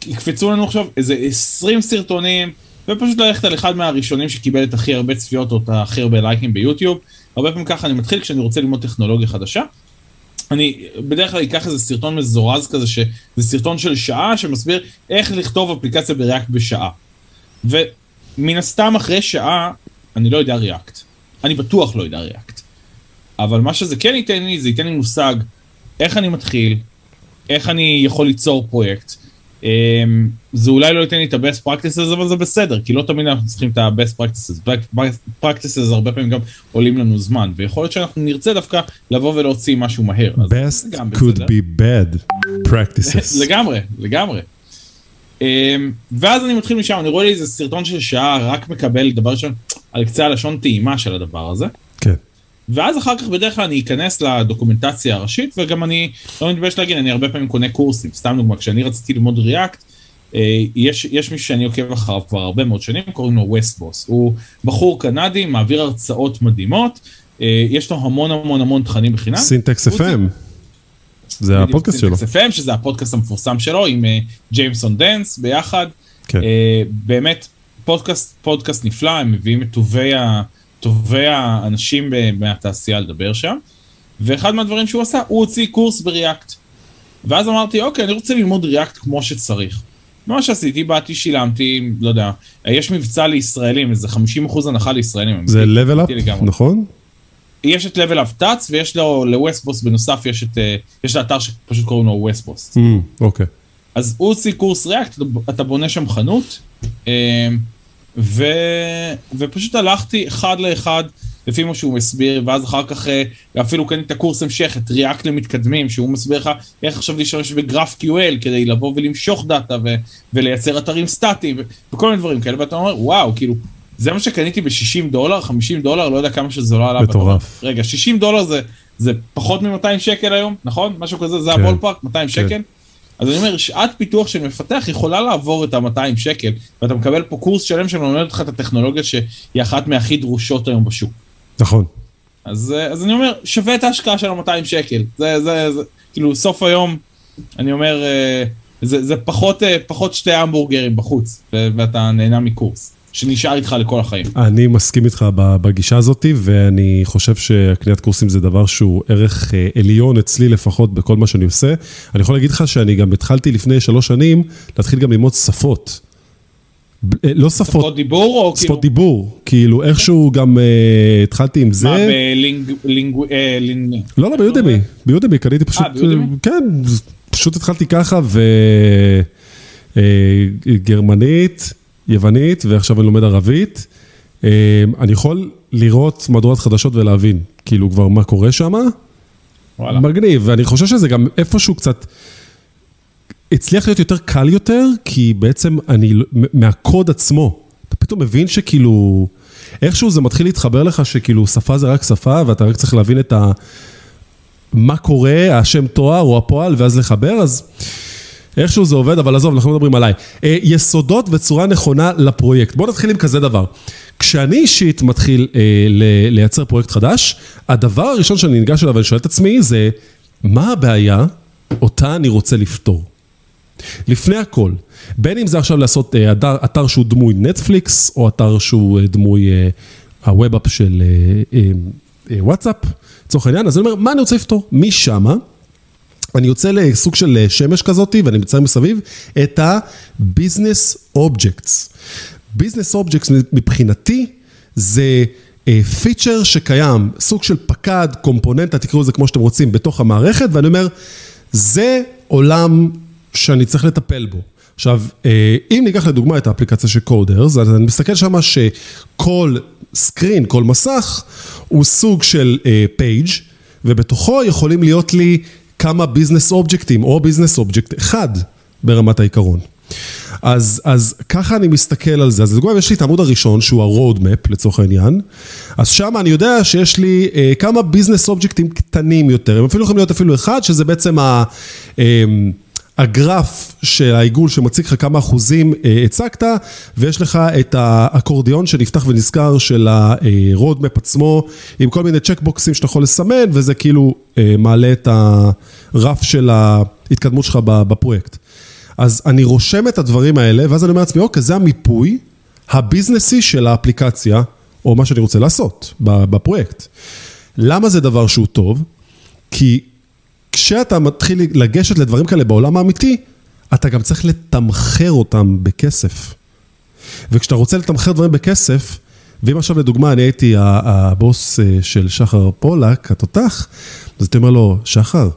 יקפצו לנו עכשיו איזה 20 סרטונים, ופשוט ללכת על אחד מהראשונים שקיבל את הכי הרבה צפיות או את הכי הרבה לייקים ביוטיוב. הרבה פעמים ככה אני מתחיל כשאני רוצה ללמוד טכנולוגיה חדשה. אני בדרך כלל אקח איזה סרטון מזורז כזה, שזה סרטון של שעה שמסביר איך לכתוב אפליקציה בריאקט בשעה. ומן הסתם אחרי שעה אני לא יודע ריאקט. אני בטוח לא יודע ריאקט. אבל מה שזה כן ייתן לי, זה ייתן לי מושג איך אני מתחיל, איך אני יכול ליצור פרויקט. Um, זה אולי לא ייתן לי את ה-best practices, אבל זה בסדר, כי לא תמיד אנחנו צריכים את ה-best practices. best practices הרבה פעמים גם עולים לנו זמן, ויכול להיות שאנחנו נרצה דווקא לבוא ולהוציא משהו מהר. best could be bad practices. לגמרי, לגמרי. Um, ואז אני מתחיל משם, אני רואה לי איזה סרטון של שעה, רק מקבל דבר ראשון על קצה הלשון טעימה של הדבר הזה. כן. ואז אחר כך בדרך כלל אני אכנס לדוקומנטציה הראשית, וגם אני לא מתבייש להגיד, אני הרבה פעמים קונה קורסים. סתם דוגמא, כשאני רציתי ללמוד React, אה, יש, יש מישהו שאני עוקב אחריו כבר הרבה מאוד שנים, קוראים לו Wes Bos. הוא בחור קנדי, מעביר הרצאות מדהימות, אה, יש לו המון המון המון תכנים בחינם. Syntax FM. זה הפודקאסט שלו. Syntax FM, שזה הפודקאסט המפורסם שלו, עם אה, ג'יימסון דנס ביחד. כן. אה, באמת, פודקאסט, פודקאסט נפלא, הם מביאים את טובי, ה, טובי האנשים מהתעשייה לדבר שם. ואחד מהדברים שהוא עשה, הוא הוציא קורס ב React. ואז אמרתי, אוקיי, אני רוצה ללמוד React כמו שצריך. מה שעשיתי, באתי, שילמתי, לא יודע, יש מבצע לישראלים, איזה 50% הנחה לישראלים. זה level up, לגמרי. נכון? יש את Level Up Tuts ויש לו, ל Wes Bos בנוסף, יש את, אה, יש לאתר שפשוט קוראים לו Wes Bos. Mm, אוקיי. אז הוא הוציא קורס React, אתה בונה שם חנות, אה, ו... ופשוט הלכתי אחד לאחד לפי מה שהוא מסביר, ואז אחר כך אה, אפילו קניתי את הקורס המשך, את React למתקדמים, שהוא מסביר לך איך עכשיו להשתמש ב GraphQL כדי לבוא ולמשוך דאטה ו... ולייצר אתרים סטטיים ו... וכל מיני דברים כאלה, ואתה אומר, וואו, כאילו, זה מה שקניתי ב-60 דולר, 50 דולר, לא יודע כמה שזה לא עלה. מטורף. רגע, 60 דולר זה, זה פחות מ-200 שקל היום, נכון? משהו כזה, זה כן. הבולפארק, 200 שקל? אז אני אומר, שעת פיתוח של מפתח יכולה לעבור את ה-200 שקל, ואתה מקבל פה קורס שלם שמלמד אותך את הטכנולוגיה שהיא אחת מהכי דרושות היום בשוק. נכון. אז, אה, אז אני אומר, שווה את ההשקעה של ה-200 שקל. זה, זה, זה, כאילו, סוף היום, אני אומר, אה, זה, זה פחות, אה, פחות שתי המבורגרים בחוץ, ואתה נהנה מקורס, שנשאר איתך לכל החיים. אני מסכים איתך בגישה הזאת, ואני חושב שהקניית קורסים זה דבר שהוא ערך אה, עליון אצלי לפחות בכל מה שאני עושה. אני יכול להגיד לך שאני גם התחלתי לפני שלוש שנים להתחיל גם ללמוד שפות. אה, לא שפות, שפות דיבור או כאילו... שפות דיבור. כאילו איכשהו גם אה, התחלתי עם זה. מה, בלינג... לינג... אה, לינג... לא, לא, ב Udemy, ב Udemy, קניתי פשוט, ב Udemy? כן, פשוט התחלתי ככה, וגרמנית, יוונית, ועכשיו אני לומד ערבית. אה, אני יכול לראות מהדורת חדשות ולהבין, כאילו כבר מה קורה שם, וואלה. מגניב, ואני חושב שזה גם איפשהו קצת הצליח להיות יותר קל יותר, כי בעצם אני, מהקוד עצמו, אתה פתאום מבין שכאילו, איכשהו זה מתחיל להתחבר לך שכאילו שפה זה רק שפה, ואתה רק צריך להבין את ה... מה קורה, השם תואר או הפועל, ואז לחבר, אז איכשהו זה עובד, אבל עזוב, אנחנו לא מדברים עליי. אה, יסודות וצורה נכונה לפרויקט. בואו נתחיל עם כזה דבר. כשאני אישית מתחיל אה, ל- לייצר פרויקט חדש, הדבר הראשון שאני ניגש אליו ואני שואל את עצמי זה, מה הבעיה אותה אני רוצה לפתור? לפני הכל, בין אם זה עכשיו לעשות אה, אתר, אתר שהוא דמוי נטפליקס, או אתר שהוא אה, דמוי אה, הווב-אפ של אה, אה, אה, וואטסאפ, לצורך העניין, אז אני אומר, מה אני רוצה לפתור? משמה, אני יוצא לסוג של אה, שמש כזאת, ואני מצייר מסביב את ה-business objects. business objects מבחינתי זה פיצ'ר שקיים, סוג של פקד, קומפוננטה, תקראו לזה כמו שאתם רוצים, בתוך המערכת, ואני אומר, זה עולם שאני צריך לטפל בו. עכשיו, אה, אם ניקח לדוגמה את האפליקציה של קודרס, אז אני מסתכל שם שכל סקרין, כל מסך, הוא סוג של page, ובתוכו יכולים להיות לי כמה business object ים, או business object אחד ברמת העיקרון. אז, אז ככה אני מסתכל על זה. אז לדוגמה, יש לי את העמוד הראשון, שהוא ה-road map לצורך העניין, אז שם אני יודע שיש לי אה, כמה business object ים קטנים יותר, הם אפילו יכולים להיות אפילו אחד, שזה בעצם ה... אה, הגרף של העיגול שמציג לך כמה אחוזים אה, הצגת, ויש לך את האקורדיון שנפתח ונסגר של ה-road map עצמו, עם כל מיני צ'קבוקסים שאתה יכול לסמן, וזה כאילו אה, מעלה את הרף של ההתקדמות שלך בפרויקט. אז אני רושם את הדברים האלה, ואז אני אומר לעצמי, אוקיי, זה המיפוי הביזנסי של האפליקציה, או מה שאני רוצה לעשות בפרויקט. למה זה דבר שהוא טוב? כי כשאתה מתחיל לגשת לדברים כאלה בעולם האמיתי, אתה גם צריך לתמחר אותם בכסף. וכשאתה רוצה לתמחר דברים בכסף, ואם עכשיו לדוגמה אני הייתי הבוס אה, של שחר פולק, התותח, אז אתה אומר לו, שחר,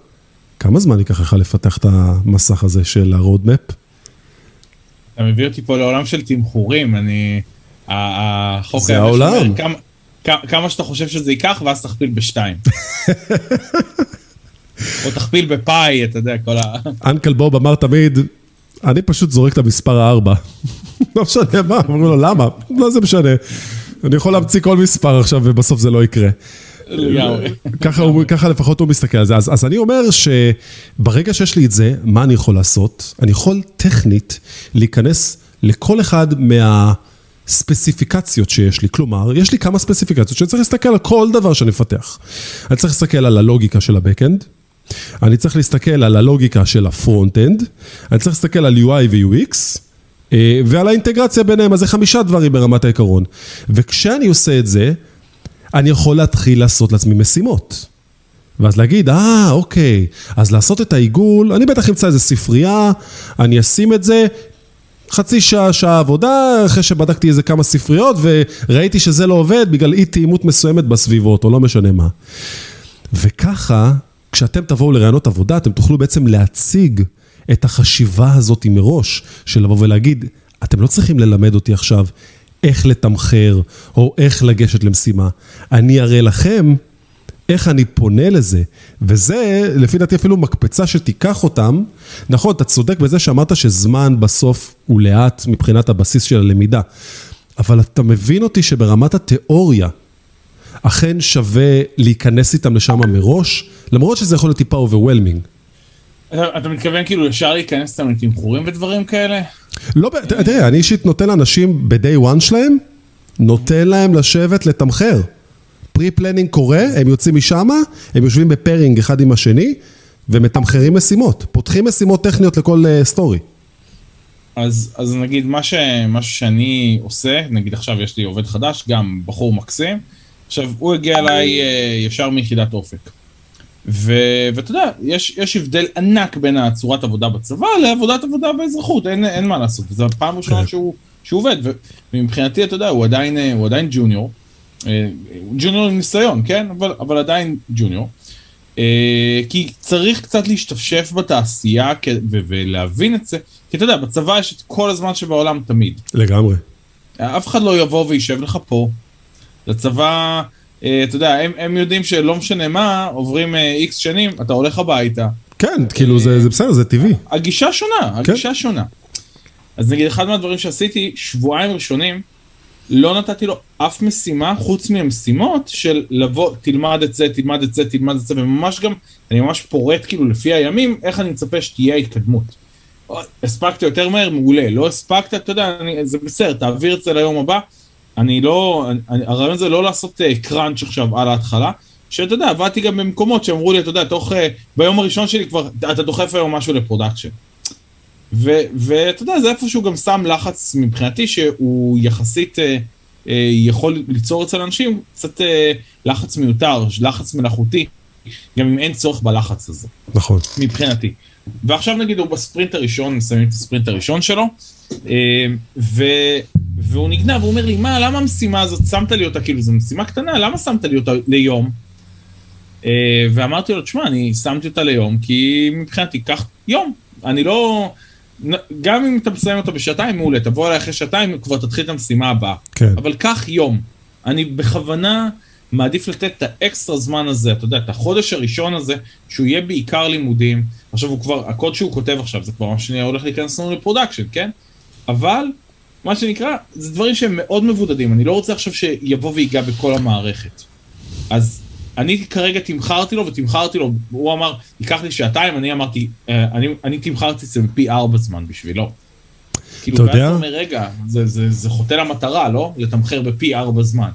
כמה זמן ייקח לך לפתח את המסך הזה של map? אתה מביא אותי פה לעולם של תמחורים, אני... החוק זה העולם. כמה, כמה שאתה חושב שזה ייקח, ואז תכפיל בשתיים. או תכפיל בפאי, אתה יודע, כל ה... אנקל בוב אמר תמיד, אני פשוט זורק את המספר הארבע. לא משנה מה, אמרו לו, למה? לא זה משנה. אני יכול להמציא כל מספר עכשיו ובסוף זה לא יקרה. ככה, הוא, ככה לפחות הוא מסתכל על זה. אז, אז אני אומר שברגע שיש לי את זה, מה אני יכול לעשות? אני יכול טכנית להיכנס לכל אחד מהספציפיקציות שיש לי. כלומר, יש לי כמה ספציפיקציות שאני צריך להסתכל על כל דבר שאני מפתח. אני צריך להסתכל על הלוגיקה של ה backend, אני צריך להסתכל על הלוגיקה של ה front-end, אני צריך להסתכל על UI ו-UX, אה, ועל האינטגרציה ביניהם, אז זה חמישה דברים ברמת העיקרון. וכשאני עושה את זה, אני יכול להתחיל לעשות לעצמי משימות. ואז להגיד, אה, אוקיי, אז לעשות את העיגול, אני בטח אמצא איזה ספרייה, אני אשים את זה, חצי שעה, שעה עבודה, אחרי שבדקתי איזה כמה ספריות, וראיתי שזה לא עובד בגלל אי תאימות מסוימת בסביבות, או לא משנה מה. וככה, כשאתם תבואו לרעיונות עבודה, אתם תוכלו בעצם להציג את החשיבה הזאת מראש, של לבוא ולהגיד, אתם לא צריכים ללמד אותי עכשיו איך לתמחר, או איך לגשת למשימה. אני אראה לכם איך אני פונה לזה, וזה לפי דעתי אפילו מקפצה שתיקח אותם. נכון, אתה צודק בזה שאמרת שזמן בסוף הוא לאט מבחינת הבסיס של הלמידה, אבל אתה מבין אותי שברמת התיאוריה, אכן שווה להיכנס איתם לשם מראש, למרות שזה יכול להיות טיפה overwhelming. אתה, אתה מתכוון כאילו ישר להיכנס איתם לתמחורים ודברים כאלה? לא, תראה, אני אישית נותן לאנשים ב-day one שלהם, נותן להם לשבת לתמחר. pre-planning קורה, הם יוצאים משם, הם יושבים ב pairing אחד עם השני, ומתמחרים משימות. פותחים משימות טכניות לכל story. Uh, אז, אז נגיד, מה ש, משהו שאני עושה, נגיד עכשיו יש לי עובד חדש, גם בחור מקסים, עכשיו, הוא הגיע אליי uh, ישר מיחידת אופק. ואתה יודע, יש, יש הבדל ענק בין הצורת עבודה בצבא לעבודת עבודה באזרחות, אין, אין מה לעשות, זו הפעם הראשונה כן. שהוא, שהוא עובד, ומבחינתי, אתה יודע, הוא עדיין, אה, הוא עדיין ג'וניור, אה, ג'וניור עם ניסיון, כן? אבל, אבל עדיין ג'וניור. כי צריך קצת להשתפשף בתעשייה ולהבין את זה, כי אתה יודע, בצבא יש את כל הזמן שבעולם תמיד. לגמרי. אף אחד לא יבוא וישב לך פה, לצבא, אה, אתה יודע, הם, הם יודעים שלא משנה מה, עוברים איקס אה, שנים, אתה הולך הביתה. כן, כאילו זה זה בסדר, זה טבעי. הגישה שונה, הגישה שונה. אז נגיד אחד מהדברים שעשיתי, שבועיים ראשונים, לא נתתי לו אף משימה חוץ מהמשימות של לבוא, תלמד את זה, תלמד את זה, תלמד את זה, וממש גם, אני ממש פורט כאילו לפי הימים, איך אני מצפה שתהיה ההתקדמות. הספקת יותר מהר, מעולה, לא הספקת, אתה יודע, אני, זה בסדר, תעביר את זה ליום הבא. אני לא, אני, הרעיון זה לא לעשות uh, crunch עכשיו על ההתחלה, שאתה יודע, עבדתי גם במקומות שאמרו לי, אתה יודע, תוך, uh, ביום הראשון שלי כבר, אתה דוחף היום משהו ל production. ואתה יודע, זה איפשהו גם שם לחץ מבחינתי, שהוא יחסית uh, uh, יכול ליצור אצל אנשים קצת uh, לחץ מיותר, לחץ מלאכותי, גם אם אין צורך בלחץ הזה. נכון. מבחינתי. ועכשיו נגיד הוא בספרינט הראשון, מסיימים את הספרינט הראשון שלו, ו... והוא נגנב, הוא אומר לי, מה, למה המשימה הזאת, שמת לי אותה, כאילו, זו משימה קטנה, למה שמת לי אותה ליום? ואמרתי לו, תשמע, אני שמתי אותה ליום, כי מבחינתי, קח יום. אני לא... גם אם אתה מסיים אותה בשעתיים, מעולה, תבוא אליי אחרי שעתיים, כבר תתחיל את המשימה הבאה. כן. אבל קח יום. אני בכוונה מעדיף לתת את האקסטרה זמן הזה, אתה יודע, את החודש הראשון הזה, שהוא יהיה בעיקר לימודים. עכשיו הוא כבר, הקוד שהוא כותב עכשיו, זה כבר מה שנהיה הולך להיכנס לנו ל production, כן? אבל, מה שנקרא, זה דברים שהם מאוד מבודדים, אני לא רוצה עכשיו שיבוא ויגע בכל המערכת. אז אני כרגע תמחרתי לו ותמחרתי לו, הוא אמר, ייקח לי שעתיים, אני אמרתי, אני, אני תמחרתי את זה פי ארבע זמן בשבילו. כאילו, אתה יודע? אתה אומר, רגע, זה, זה, זה חוטא למטרה, לא? לתמחר בפי ארבע זמן.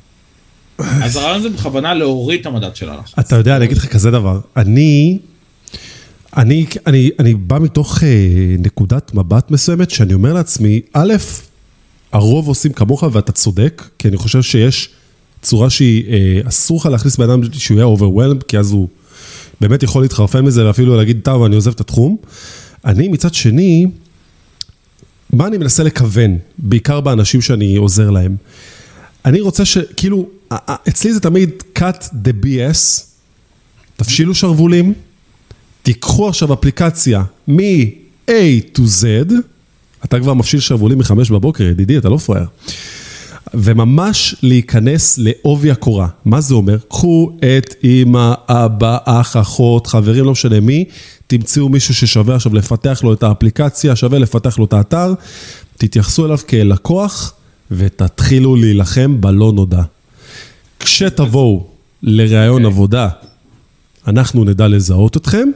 אז הרעיון זה בכוונה להוריד את המדד של הלחץ. אתה יודע, אני אגיד לך כזה דבר, אני, אני, אני, אני בא מתוך אה, נקודת מבט מסוימת, שאני אומר לעצמי, א', הרוב עושים כמוך ואתה צודק, כי אני חושב שיש צורה שהיא, אה, אסור לך להכניס בן אדם שהוא יהיה overwhelmed, כי אז הוא באמת יכול להתחרפן מזה ואפילו להגיד, טוב, אני עוזב את התחום. אני מצד שני, מה אני מנסה לכוון, בעיקר באנשים שאני עוזר להם? אני רוצה שכאילו, אצלי זה תמיד cut the BS, תפשילו שרוולים, תיקחו עכשיו אפליקציה מ-A to Z, אתה כבר מפשיל שרוולים מחמש בבוקר, ידידי, אתה לא פראייר. וממש להיכנס לעובי הקורה. מה זה אומר? קחו את אמא, אבא, אח, אחות, חברים, לא משנה מי, תמצאו מישהו ששווה עכשיו לפתח לו את האפליקציה, שווה לפתח לו את האתר, תתייחסו אליו כאל לקוח ותתחילו להילחם בלא נודע. כשתבואו לראיון okay. עבודה, אנחנו נדע לזהות אתכם,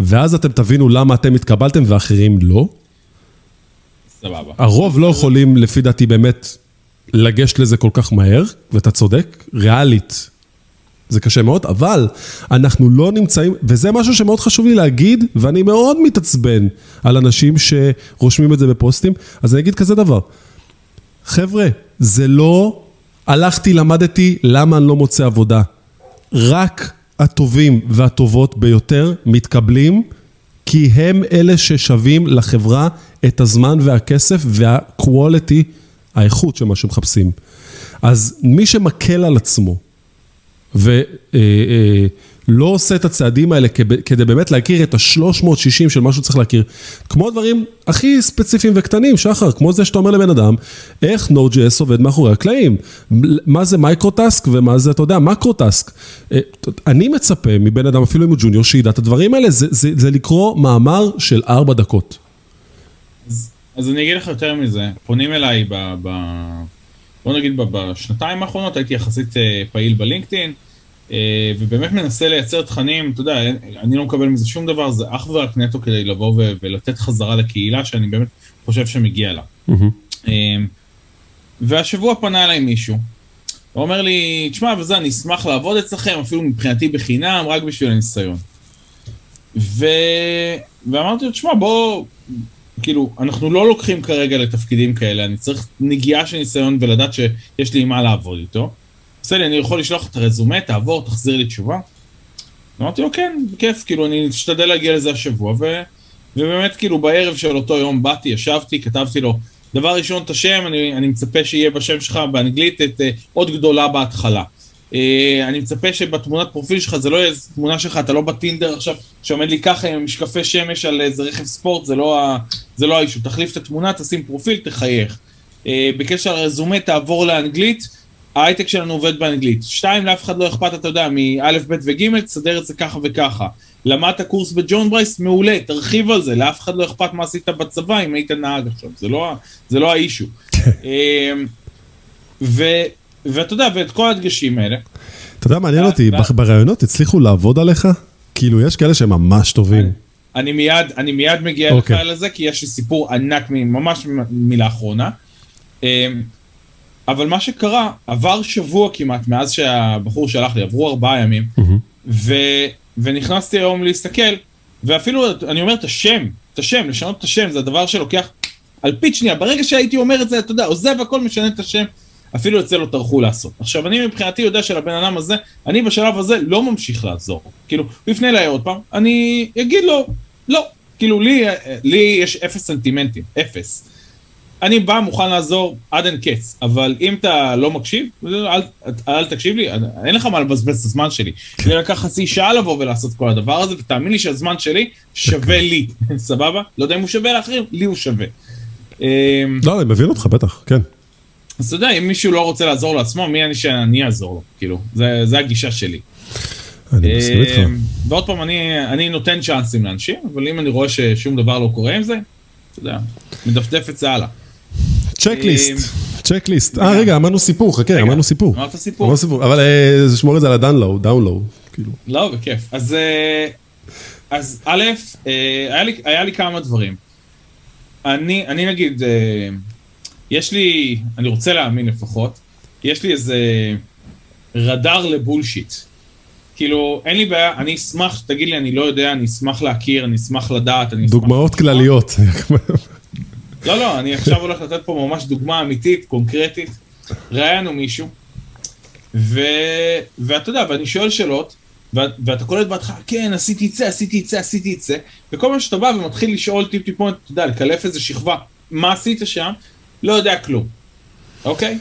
ואז אתם תבינו למה אתם התקבלתם ואחרים לא. סבבה. הרוב לא יכולים, לפי דעתי, באמת לגשת לזה כל כך מהר, ואתה צודק, ריאלית. זה קשה מאוד, אבל אנחנו לא נמצאים, וזה משהו שמאוד חשוב לי להגיד, ואני מאוד מתעצבן על אנשים שרושמים את זה בפוסטים, אז אני אגיד כזה דבר. חבר'ה, זה לא הלכתי, למדתי, למה אני לא מוצא עבודה. רק הטובים והטובות ביותר מתקבלים, כי הם אלה ששווים לחברה את הזמן והכסף וה-quality, האיכות של מה שמחפשים. אז מי שמקל על עצמו ולא עושה את הצעדים האלה כדי באמת להכיר את ה-360 של מה שהוא צריך להכיר, כמו דברים הכי ספציפיים וקטנים, שחר, כמו זה שאתה אומר לבן אדם, איך Node.js עובד מאחורי הקלעים, מה זה microtask ומה זה, אתה יודע, macrotask. אני מצפה מבן אדם, אפילו אם הוא ג'וניור, שידע את הדברים האלה, זה, זה, זה לקרוא מאמר של ארבע דקות. אז, אז אני אגיד לך יותר מזה, פונים אליי ב... ב... בוא נגיד בשנתיים האחרונות הייתי יחסית פעיל בלינקדאין, ובאמת מנסה לייצר תכנים, אתה יודע, אני לא מקבל מזה שום דבר, זה אך ורק נטו כדי לבוא ולתת חזרה לקהילה שאני באמת חושב שמגיע לה. Mm-hmm. והשבוע פנה אליי מישהו, הוא אומר לי, תשמע, וזה, אני אשמח לעבוד אצלכם, אפילו מבחינתי בחינם, רק בשביל הניסיון. ו... ואמרתי לו, תשמע, בוא, כאילו, אנחנו לא לוקחים כרגע לתפקידים כאלה, אני צריך נגיעה של ניסיון ולדעת שיש לי עם מה לעבוד איתו. בסדר, אני יכול לשלוח את הרזומה, תעבור, תחזיר לי תשובה. אמרתי לו, כן, בכיף, כאילו, אני אשתדל להגיע לזה השבוע, ו... ובאמת, כאילו, בערב של אותו יום באתי, ישבתי, כתבתי לו, דבר ראשון, את השם, אני, אני מצפה שיהיה בשם שלך באנגלית את uh, עוד גדולה בהתחלה. Uh, אני מצפה שבתמונת פרופיל שלך זה לא יהיה תמונה שלך, אתה לא בטינדר עכשיו שעומד לי ככה עם משקפי שמש על איזה רכב ספורט, זה לא, ה, זה לא האישו. תחליף את התמונה, תשים פרופיל, תחייך. Uh, בקשר לרזומה, תעבור לאנגלית, ההייטק שלנו עובד באנגלית. שתיים, לאף אחד לא אכפת, אתה יודע, מא', ב' וג', תסדר את זה ככה וככה. למדת קורס בג'ון ברייס, מעולה, תרחיב על זה, לאף אחד לא אכפת מה עשית בצבא אם היית נהג עכשיו, זה לא, זה לא האישו. אמ, ו- ואתה יודע, ואת כל הדגשים האלה. אתה יודע, מעניין אה, אותי, ברעיונות הצליחו לעבוד עליך? כאילו, יש כאלה שהם ממש טובים. אני מיד, אני מיד מגיע לך אוקיי. לזה, כי יש לי סיפור ענק ממש מלאחרונה. אבל מה שקרה, עבר שבוע כמעט מאז שהבחור שלח לי, עברו ארבעה ימים. ו, ונכנסתי היום להסתכל, ואפילו, אני אומר את השם, את השם, לשנות את השם, זה הדבר שלוקח אלפית שנייה, ברגע שהייתי אומר את זה, אתה יודע, עוזב הכל, משנה את השם, אפילו את זה לא טרחו לעשות. עכשיו, אני מבחינתי יודע שלבן אדם הזה, אני בשלב הזה לא ממשיך לעזור. כאילו, הוא יפנה אליי עוד פעם, אני אגיד לו, לא. כאילו, לי, לי יש אפס סנטימנטים, אפס. אני בא מוכן לעזור עד אין קץ, אבל אם אתה לא מקשיב, אל, אל תקשיב לי, אין לך מה לבזבז את הזמן שלי. זה לקח חצי שעה לבוא ולעשות כל הדבר הזה, ותאמין לי שהזמן שלי שווה לי, סבבה? לא יודע אם הוא שווה לאחרים, לי הוא שווה. אמ, לא, אני מבין אותך, בטח, כן. אז אתה יודע, אם מישהו לא רוצה לעזור לעצמו, מי אני שאני אעזור לו? כאילו, זה, זה הגישה שלי. אני מסכים איתך. אמ, ועוד פעם, אני, אני נותן צ'אנסים לאנשים, אבל אם אני רואה ששום דבר לא קורה עם זה, אתה יודע, מדפדף את זה הלאה. צ'קליסט, צ'קליסט. אה, רגע, אמרנו סיפור, חכה, אמרנו סיפור. אמרת סיפור? אבל אה, שמור את זה על הדאונלואו, דאונלואו, כאילו. לא, בכיף. אז, אה, אז א', אה, היה לי, כמה דברים. אני, אני נגיד, יש לי, אני רוצה להאמין לפחות, יש לי איזה רדאר לבולשיט. כאילו, אין לי בעיה, אני אשמח, תגיד לי, אני לא יודע, אני אשמח להכיר, אני אשמח לדעת, אני אשמח... דוגמאות כלליות. לא, לא, אני עכשיו הולך לתת פה ממש דוגמה אמיתית, קונקרטית. ראיינו מישהו, ו... ואתה יודע, ואני שואל שאלות, ו... ואתה קולט בהתחלה, כן, עשיתי את זה, עשיתי את זה, עשיתי את זה, וכל פעם שאתה בא ומתחיל לשאול טיפ טיפונת, אתה יודע, לקלף איזה שכבה, מה עשית שם? לא יודע כלום, אוקיי?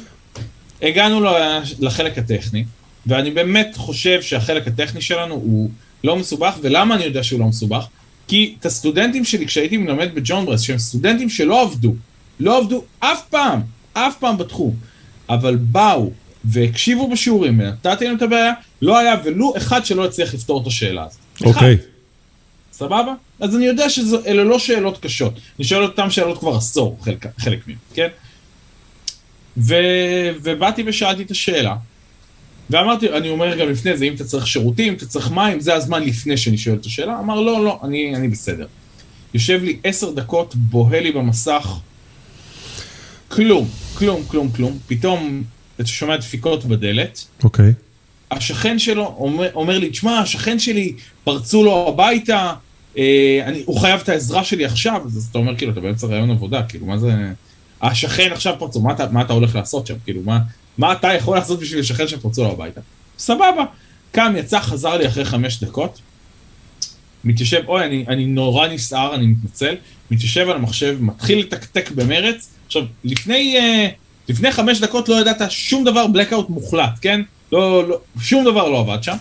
הגענו ל- לחלק הטכני, ואני באמת חושב שהחלק הטכני שלנו הוא לא מסובך, ולמה אני יודע שהוא לא מסובך? כי את הסטודנטים שלי, כשהייתי מלמד בג'ון ברס, שהם סטודנטים שלא עבדו, לא עבדו אף פעם, אף פעם בתחום, אבל באו והקשיבו בשיעורים, ונתתי להם את הבעיה, לא היה ולו אחד שלא הצליח לפתור את השאלה הזאת. אוקיי. סבבה? אז אני יודע שאלה לא שאלות קשות. אני שואל אותם שאלות כבר עשור, חלק, חלק מהם, כן? ו... ובאתי ושאלתי את השאלה. ואמרתי, אני אומר גם לפני זה, אם אתה צריך שירותים, אתה צריך מים, זה הזמן לפני שאני שואל את השאלה. אמר, לא, לא, אני, אני בסדר. יושב לי עשר דקות, בוהה לי במסך, כלום, כלום, כלום, כלום. פתאום אתה שומע דפיקות בדלת, אוקיי. השכן שלו אומר, אומר לי, תשמע, השכן שלי, פרצו לו הביתה, אה, אני, הוא חייב את העזרה שלי עכשיו, אז אתה אומר, כאילו, אתה באמצע ראיון עבודה, כאילו, מה זה... השכן עכשיו פרצו, מה אתה, מה אתה הולך לעשות שם? כאילו, מה, מה אתה יכול לעשות בשביל השכן שפרצו לו הביתה? סבבה. קם, יצא, חזר לי אחרי חמש דקות, מתיישב, אוי, אני, אני נורא נסער, אני מתנצל, מתיישב על המחשב, מתחיל לתקתק במרץ. עכשיו, לפני, אה, לפני חמש דקות לא ידעת שום דבר, blackout מוחלט, כן? לא, לא, שום דבר לא עבד שם.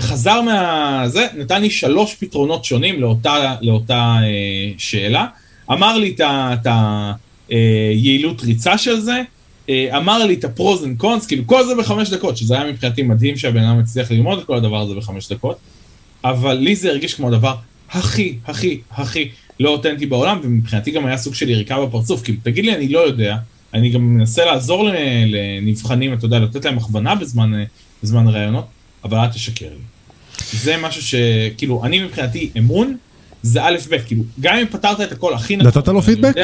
חזר מה... זה, נתן לי שלוש פתרונות שונים לאותה, לאותה אה, שאלה. אמר לי את היעילות ריצה של זה, אה, אמר לי את ה pros and cons, כאילו כל זה בחמש דקות, שזה היה מבחינתי מדהים שהבן אדם הצליח ללמוד את כל הדבר הזה בחמש דקות, אבל לי זה הרגיש כמו הדבר הכי, הכי, הכי לא אותנטי בעולם, ומבחינתי גם היה סוג של יריקה בפרצוף, כאילו תגיד לי, אני לא יודע, אני גם מנסה לעזור לנבחנים, אתה יודע, לתת להם הכוונה בזמן, אה, בזמן ראיונות, אבל אל תשקר לי. זה משהו שכאילו, אני מבחינתי אמון, זה א' ב', כאילו, גם אם פתרת את הכל הכי נכון, נתת לו פידבק?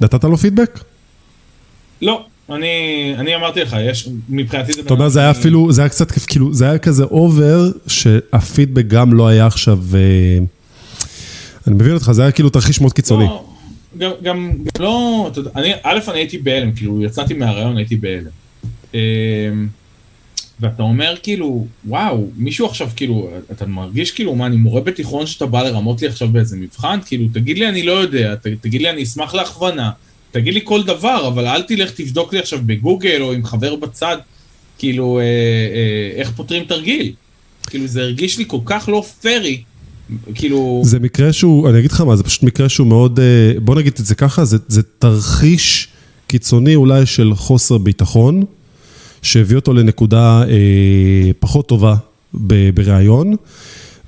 נתת לו פידבק? לא, אני, אני אמרתי לך, יש, מבחינתי זה... אתה אומר, זה היה אפילו, זה היה קצת, כיף, כאילו, זה היה כזה אובר, שהפידבק גם לא היה עכשיו, אה, אני מבין אותך, זה היה כאילו תרחיש מאוד קיצוני. לא, גם, גם, גם לא, אתה יודע, אני, א', אני הייתי בהלם, כאילו, יצאתי מהרעיון, הייתי בהלם. אמ, ואתה אומר, כאילו, וואו, מישהו עכשיו, כאילו, אתה מרגיש כאילו, מה, אני מורה בתיכון שאתה בא לרמות לי עכשיו באיזה מבחן? כאילו, תגיד לי, אני לא יודע, ת, תגיד לי, אני אשמח להכוונה, תגיד לי כל דבר, אבל אל תלך תבדוק לי עכשיו בגוגל או עם חבר בצד, כאילו, אה, אה, איך פותרים תרגיל. כאילו, זה הרגיש לי כל כך לא פרי, כאילו... זה מקרה שהוא, אני אגיד לך מה, זה פשוט מקרה שהוא מאוד, אה, בוא נגיד את זה ככה, זה, זה תרחיש קיצוני אולי של חוסר ביטחון, שהביא אותו לנקודה אה, פחות טובה בריאיון,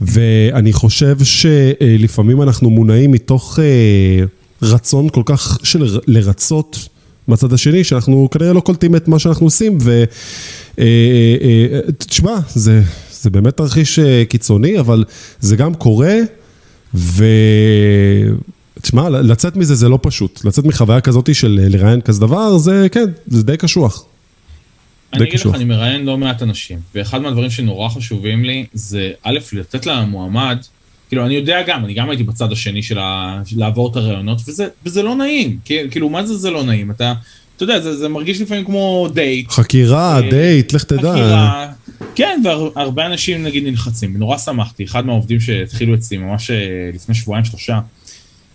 ואני חושב שלפעמים אנחנו מונעים מתוך אה, רצון כל כך של לרצות בצד השני, שאנחנו כנראה לא קולטים את מה שאנחנו עושים, ותשמע, אה, אה, זה, זה באמת תרחיש אה, קיצוני, אבל זה גם קורה, ו... תשמע, לצאת מזה זה לא פשוט. לצאת מחוויה כזאת של לראיין כזה דבר, זה כן, זה די קשוח. אני אגיד לך, אני מראיין לא מעט אנשים, ואחד מהדברים שנורא חשובים לי זה, א', לתת למועמד, כאילו, אני יודע גם, אני גם הייתי בצד השני של ה... לעבור את הראיונות, וזה, וזה לא נעים, כאילו, מה זה זה לא נעים? אתה, אתה יודע, זה, זה מרגיש לפעמים כמו דייט. חקירה, אה, דייט, לך תדע. חקירה, כן, והרבה אנשים נגיד נלחצים, נורא שמחתי, אחד מהעובדים שהתחילו אצלי ממש אה, לפני שבועיים שלושה,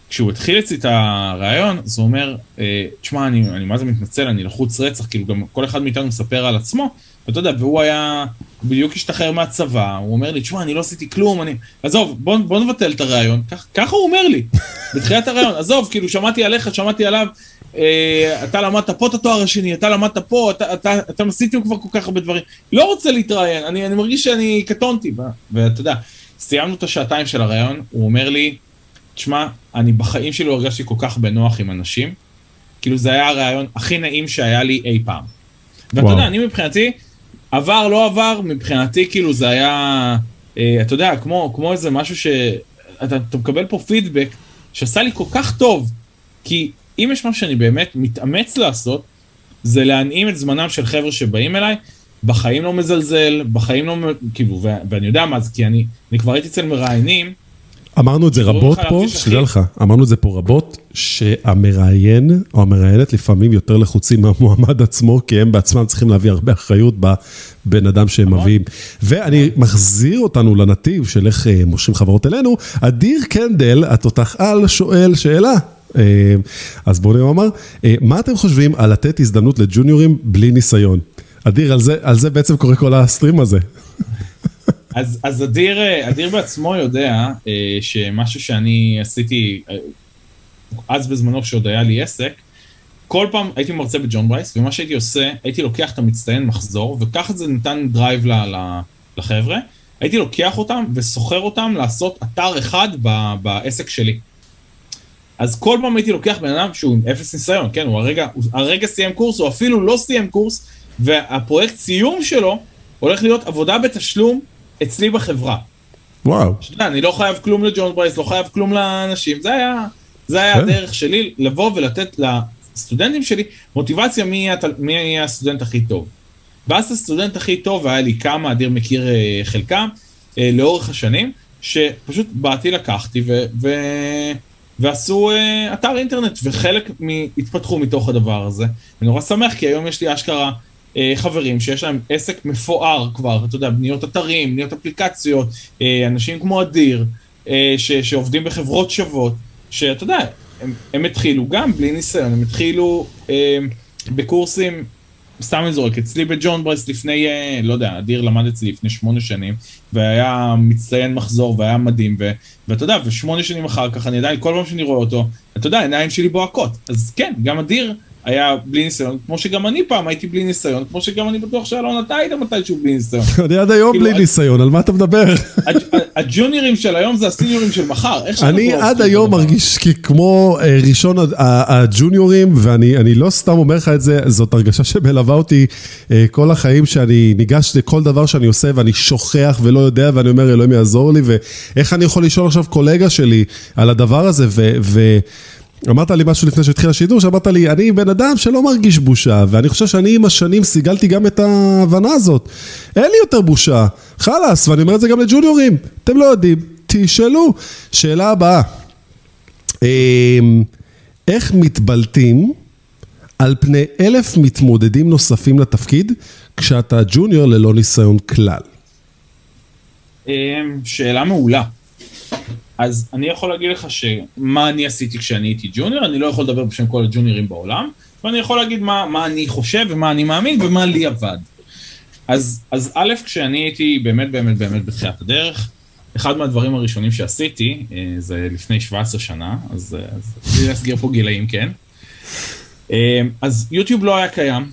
כשהוא התחיל אצלי את הרעיון, אז הוא אומר, אה, תשמע, אני, אני מה זה מתנצל, אני לחוץ רצח, כאילו גם כל אחד מאיתנו מספר על עצמו, ואתה יודע, והוא היה, בדיוק השתחרר מהצבא, הוא אומר לי, תשמע, אני לא עשיתי כלום, אני... עזוב, בוא, בוא נבטל את הרעיון, כך, ככה הוא אומר לי, בתחילת הרעיון, עזוב, כאילו, שמעתי עליך, שמעתי עליו, אה, אתה למדת פה את התואר השני, אתה למדת פה, אתה, אתה, אתה, אתה עשיתם כבר כל כך הרבה דברים, לא רוצה להתראיין, אני, אני מרגיש שאני קטונתי, ואתה יודע, סיימנו את השעתיים של הרעיון, הוא אומר לי, תשמע, אני בחיים שלי לא הרגשתי כל כך בנוח עם אנשים. כאילו זה היה הרעיון הכי נעים שהיה לי אי פעם. ואתה יודע, אני מבחינתי, עבר, לא עבר, מבחינתי כאילו זה היה, אה, אתה יודע, כמו, כמו איזה משהו שאתה אתה מקבל פה פידבק שעשה לי כל כך טוב. כי אם יש משהו שאני באמת מתאמץ לעשות, זה להנעים את זמנם של חבר'ה שבאים אליי, בחיים לא מזלזל, בחיים לא, כאילו, ואני יודע מה זה, כי אני, אני כבר הייתי אצל מראיינים, אמרנו את זה רבות פה, שתדע לך, אמרנו את זה פה רבות, שהמראיין או המראיינת לפעמים יותר לחוצים מהמועמד עצמו, כי הם בעצמם צריכים להביא הרבה אחריות בבן אדם שהם נכון. מביאים. ואני מחזיר אותנו לנתיב של איך אה, מושכים חברות אלינו, אדיר קנדל, התותח על, שואל שאלה. אה, אז בואו נראה מה אמר, אה, מה אתם חושבים על לתת הזדמנות לג'וניורים בלי ניסיון? אדיר, על זה, על זה בעצם קורה כל ה stream הזה. אז, אז אדיר, אדיר בעצמו יודע אה, שמשהו שאני עשיתי אה, אז בזמנו כשעוד היה לי עסק, כל פעם הייתי מרצה בג'ון ברייס, ומה שהייתי עושה, הייתי לוקח את המצטיין מחזור, וככה זה נתן drive ל, ל, לחבר'ה, הייתי לוקח אותם ושוכר אותם לעשות אתר אחד ב, בעסק שלי. אז כל פעם הייתי לוקח בן אדם שהוא עם אפס ניסיון, כן, הוא הרגע, הוא הרגע סיים קורס, הוא אפילו לא סיים קורס, והפרויקט סיום שלו הולך להיות עבודה בתשלום אצלי בחברה. וואו. שתדע, אני לא חייב כלום לג'ון ברייס, לא חייב כלום לאנשים, זה היה, זה היה כן. הדרך שלי לבוא ולתת לסטודנטים שלי מוטיבציה מי יהיה, מי יהיה הסטודנט הכי טוב. ואז הסטודנט הכי טוב, והיה לי כמה, אדיר מכיר אה, חלקם, אה, לאורך השנים, שפשוט באתי, לקחתי ו... ו... ועשו uh, אתר אינטרנט, וחלק מ... התפתחו מתוך הדבר הזה. אני נורא שמח, כי היום יש לי אשכרה אה, חברים שיש להם עסק מפואר כבר, אתה יודע, בניות אתרים, בניות אפליקציות, אה, אנשים כמו אדיר, אה, ש, שעובדים בחברות שוות, שאתה יודע, הם, הם התחילו גם בלי ניסיון, הם התחילו בקורסים, סתם אני זורק, אצלי בג'ון ברייס לפני, לא יודע, אדיר למד אצלי לפני שמונה שנים, והיה מצטיין מחזור והיה מדהים, ו, ואתה יודע, ושמונה שנים אחר כך, אני עדיין, כל פעם שאני רואה אותו, אתה יודע, העיניים שלי בוהקות. אז כן, גם אדיר, היה בלי ניסיון, כמו שגם אני פעם הייתי בלי ניסיון, כמו שגם אני בטוח שאלון אתה היית מתישהו בלי ניסיון. אני עד היום כאילו, בלי ניסיון, על מה אתה מדבר? הג'וניורים של היום זה הסיניורים של מחר, אני עד היום מרגיש כמו אה, ראשון הג'וניורים, ואני לא סתם אומר לך את זה, זאת הרגשה שמלווה אותי אה, כל החיים, שאני ניגש לכל דבר שאני עושה ואני שוכח ולא יודע, ואני אומר אלוהים יעזור לי, ואיך אני יכול לשאול עכשיו קולגה שלי על הדבר הזה, ו... אמרת לי משהו לפני שהתחיל השידור, שאמרת לי, אני בן אדם שלא מרגיש בושה, ואני חושב שאני עם השנים סיגלתי גם את ההבנה הזאת. אין לי יותר בושה, חלאס, ואני אומר את זה גם לג'וניורים, אתם לא יודעים, תשאלו. שאלה הבאה, אמ, איך מתבלטים על פני אלף מתמודדים נוספים לתפקיד, כשאתה ג'וניור ללא ניסיון כלל? אמ, שאלה מעולה. אז אני יכול להגיד לך שמה אני עשיתי כשאני הייתי ג'וניור, אני לא יכול לדבר בשם כל הג'וניורים בעולם, ואני יכול להגיד מה, מה אני חושב ומה אני מאמין ומה לי עבד. אז, אז א', כשאני הייתי באמת באמת באמת בתחילת הדרך, אחד מהדברים הראשונים שעשיתי, אה, זה לפני 17 שנה, אז בלי להסגיר פה גילאים, כן. אה, אז יוטיוב לא היה קיים,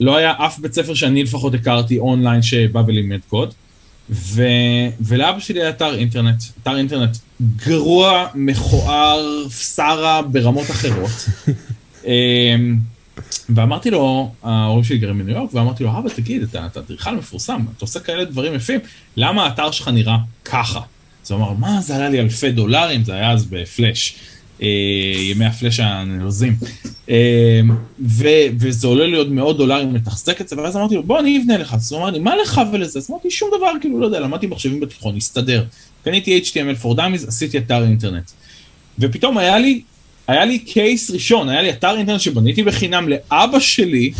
לא היה אף בית ספר שאני לפחות הכרתי אונליין שבא ולימד קוד. ו... ולאבא שלי היה אתר אינטרנט, אתר אינטרנט גרוע, מכוער, סערה ברמות אחרות. אמ, ואמרתי לו, ההורים שלי גרים בניו יורק, ואמרתי לו, אבא תגיד, אתה אדריכל מפורסם, אתה עושה כאלה דברים יפים, למה האתר שלך נראה ככה? אז הוא אמר, מה, זה עלה לי אלפי דולרים, זה היה אז בפלאש. אה, ימי הפלאש הנלוזים. אה, וזה עולה לי עוד מאות דולרים לתחזק את זה, ואז אמרתי לו, בוא אני אבנה לך. אז הוא אמר לי, מה לך ולזה? אז אמרתי, שום דבר, כאילו, לא יודע, למדתי מחשבים בתיכון, הסתדר. קניתי HTML for Dummies, עשיתי אתר אינטרנט. ופתאום היה לי, היה לי קייס ראשון, היה לי אתר אינטרנט שבניתי בחינם לאבא שלי,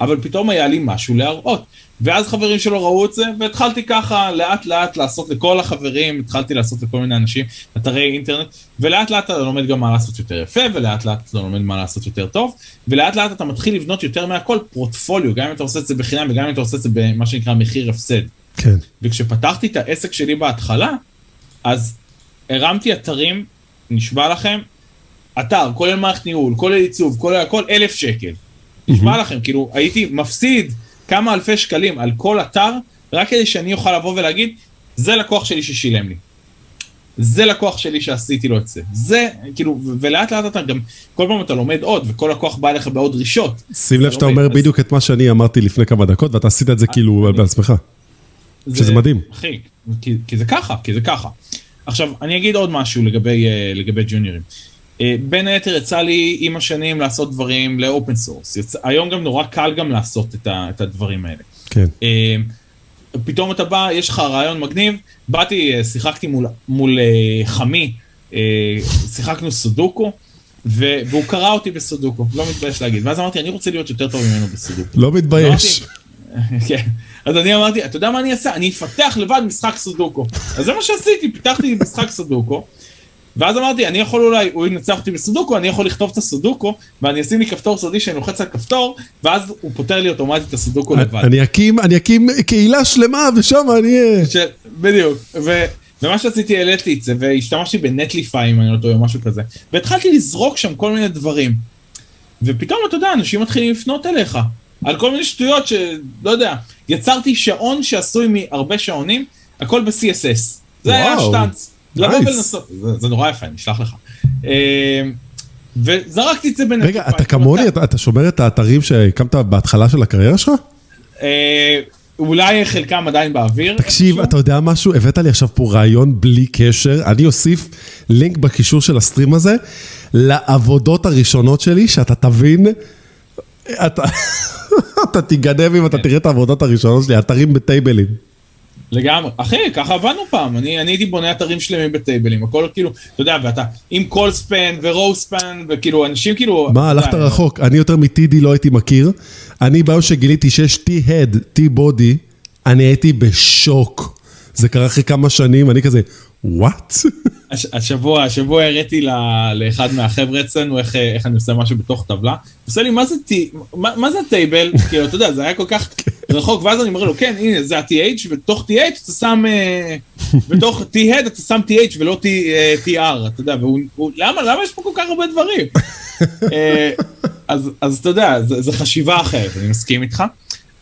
אבל פתאום היה לי משהו להראות. ואז חברים שלו ראו את זה, והתחלתי ככה לאט לאט לעשות לכל החברים, התחלתי לעשות לכל מיני אנשים אתרי אינטרנט, ולאט לאט אתה לומד גם מה לעשות יותר יפה, ולאט לאט אתה לומד מה לעשות יותר טוב, ולאט לאט אתה מתחיל לבנות יותר מהכל פורטפוליו, גם אם אתה עושה את זה בחינם וגם אם אתה עושה את זה במה שנקרא מחיר הפסד. כן. וכשפתחתי את העסק שלי בהתחלה, אז הרמתי אתרים, נשבע לכם, אתר, כולל מערכת ניהול, כולל עיצוב, כולל הכל, אלף שקל. נשבע לכם, כאילו הייתי מפסיד כמה אלפי שקלים על כל אתר, רק כדי שאני אוכל לבוא ולהגיד, זה לקוח שלי ששילם לי. זה לקוח שלי שעשיתי לו את זה. זה, כאילו, ולאט לאט אתה גם, כל פעם אתה לומד עוד, וכל לקוח בא אליך בעוד דרישות. שים לב שאתה אומר בדיוק את מה שאני אמרתי לפני כמה דקות, ואתה עשית את זה כאילו בעצמך. שזה מדהים. אחי, כי זה ככה, כי זה ככה. עכשיו, אני אגיד עוד משהו לגבי, אה, לגבי ג'וניורים. אה, בין היתר יצא לי עם השנים לעשות דברים ל open source. יצא, היום גם נורא קל גם לעשות את, ה, את הדברים האלה. כן. אה, פתאום אתה בא, יש לך רעיון מגניב, באתי, אה, שיחקתי מול, מול חמי, שיחקנו סודוקו, והוא קרע אותי בסודוקו, לא מתבייש להגיד. ואז אמרתי, אני רוצה להיות יותר טוב ממנו בסודוקו. לא מתבייש. כן. אז אני אמרתי, אתה יודע מה אני אעשה? אני אפתח לבד משחק סודוקו. אז זה מה שעשיתי, פיתחתי משחק סודוקו. ואז אמרתי, אני יכול אולי, הוא ינצח אותי בסודוקו, אני יכול לכתוב את הסודוקו, ואני אשים לי כפתור סודי שאני לוחץ על כפתור, ואז הוא פותר לי אוטומטית את הסודוקו לבד. אני אקים, אני אקים קהילה שלמה, ושם אני אהיה... בדיוק. ו... ומה שעשיתי, העליתי את זה, והשתמשתי בנטליפיי, אם אני לא טועה, או משהו כזה. והתחלתי לזרוק שם כל מיני דברים. ופתאום, אתה יודע, אנשים מתחילים לפנות אליך. על כל מיני שטויות שלא יודע. יצרתי שעון שעשוי מהרבה שעונים, הכל ב-CSS. זה היה שטאנץ. לבוא ולנסות, זה נורא יפה, אני אשלח לך. אה, וזרקתי את זה בין... רגע, אתה כמוני, אתה שומר את האתרים שהקמת בהתחלה של הקריירה שלך? אה, אולי חלקם עדיין באוויר. תקשיב, אתה יודע משהו? הבאת לי עכשיו פה רעיון בלי קשר. אני אוסיף לינק בקישור של הסטרים הזה לעבודות הראשונות שלי, שאתה תבין, אתה, אתה תיגנב אם אתה תראה את העבודות הראשונות שלי, אתרים בטייבלים. לגמרי. אחי, ככה עבדנו פעם, אני, אני הייתי בונה אתרים שלמים בטייבלים, הכל כאילו, אתה יודע, ואתה עם קול ספן ורואו ספן, וכאילו, אנשים כאילו... מה, הלכת רחוק, אני יותר מ-TD לא הייתי מכיר. אני ביום שגיליתי שיש T-Head, T-Body, אני הייתי בשוק. זה קרה אחרי כמה שנים, אני כזה, וואט? השבוע, השבוע הראיתי לאחד מהחבר'ה אצלנו איך, איך אני עושה משהו בתוך טבלה. הוא עושה לי, מה זה, T, מה, מה זה טייבל? כאילו, אתה יודע, זה היה כל כך רחוק, ואז אני אומר לו, כן, הנה, זה ה-TH, ובתוך TH אתה שם, אה, בתוך T-Head אתה שם TH ולא TR, אה, אתה יודע, והוא, למה, למה יש פה כל כך הרבה דברים? אה, אז, אז אתה יודע, זו חשיבה אחרת, אני מסכים איתך.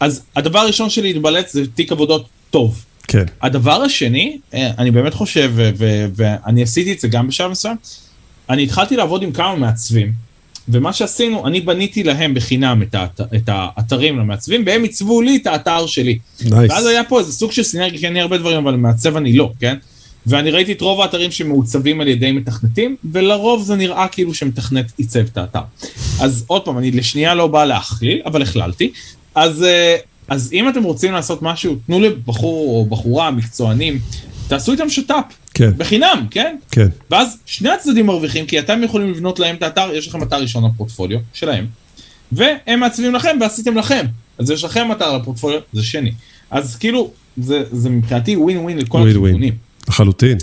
אז הדבר הראשון שלי להתבלט זה תיק עבודות טוב. כן. הדבר השני, אה, אני באמת חושב, ואני עשיתי את זה גם בשלב מסוים, אני התחלתי לעבוד עם כמה מעצבים, ומה שעשינו, אני בניתי להם בחינם את, האת, את האתרים למעצבים, והם עיצבו לי את האתר שלי. Nice. ואז היה פה איזה סוג של סינרגיה, כי אני הרבה דברים, אבל מעצב אני לא, כן? ואני ראיתי את רוב האתרים שמעוצבים על ידי מתכנתים, ולרוב זה נראה כאילו שמתכנת עיצב את האתר. אז עוד פעם, אני לשנייה לא בא להכליל, אבל הכללתי. אז אה, אז אם אתם רוצים לעשות משהו, תנו לבחור או בחורה מקצוענים, תעשו איתם שת"פ. כן. בחינם, כן? כן. ואז שני הצדדים מרוויחים, כי אתם יכולים לבנות להם את האתר, יש לכם אתר ראשון לפורטפוליו שלהם, והם מעצבים לכם ועשיתם לכם. אז יש לכם אתר לפורטפוליו, זה שני. אז כאילו, זה, זה מבחינתי ווין ווין לכל הכיוונים. לחלוטין.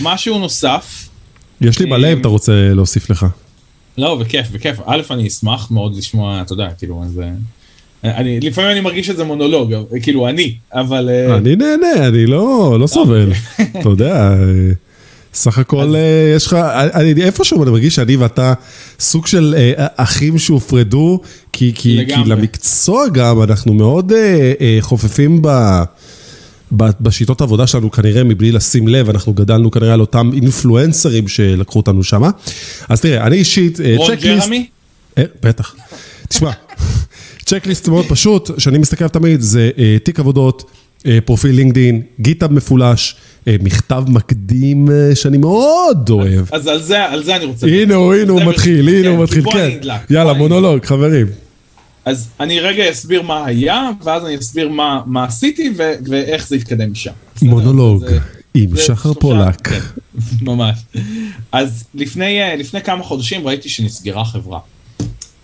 משהו נוסף. יש לי מלא אם אה, אתה רוצה להוסיף לך. לא, בכיף, בכיף. א', אני אשמח מאוד לשמוע, אתה יודע, כאילו, איזה... אני, לפעמים אני מרגיש שזה מונולוג, כאילו אני, אבל... אה, אני נהנה, אני לא, לא סובל. אוקיי. אתה יודע, סך הכל אה, יש לך, אני איפשהו אני מרגיש שאני ואתה סוג של אה, אחים שהופרדו, כי, כי, כי למקצוע גם אנחנו מאוד אה, אה, חופפים ב... בשיטות העבודה שלנו כנראה מבלי לשים לב, אנחנו גדלנו כנראה על אותם אינפלואנסרים שלקחו אותנו שמה. אז תראה, אני אישית, אה, צ'קליסט... רון ג'רמי? אה, בטח. תשמע, צ'קליסט מאוד פשוט, שאני מסתכל תמיד, זה אה, תיק עבודות, פרופיל לינקדין, גיטאב מפולש, מכתב מקדים שאני מאוד אוהב. אז על זה, על זה אני רוצה... הנה הוא, הנה הוא מתחיל, הנה הוא מתחיל, כן. יאללה, מונולוג, חברים. אז אני רגע אסביר מה היה, ואז אני אסביר מה, מה עשיתי ו- ואיך זה התקדם משם. מונולוג זה, עם זה שחר פולק. כן, ממש. אז לפני, אה, לפני כמה חודשים ראיתי שנסגרה חברה.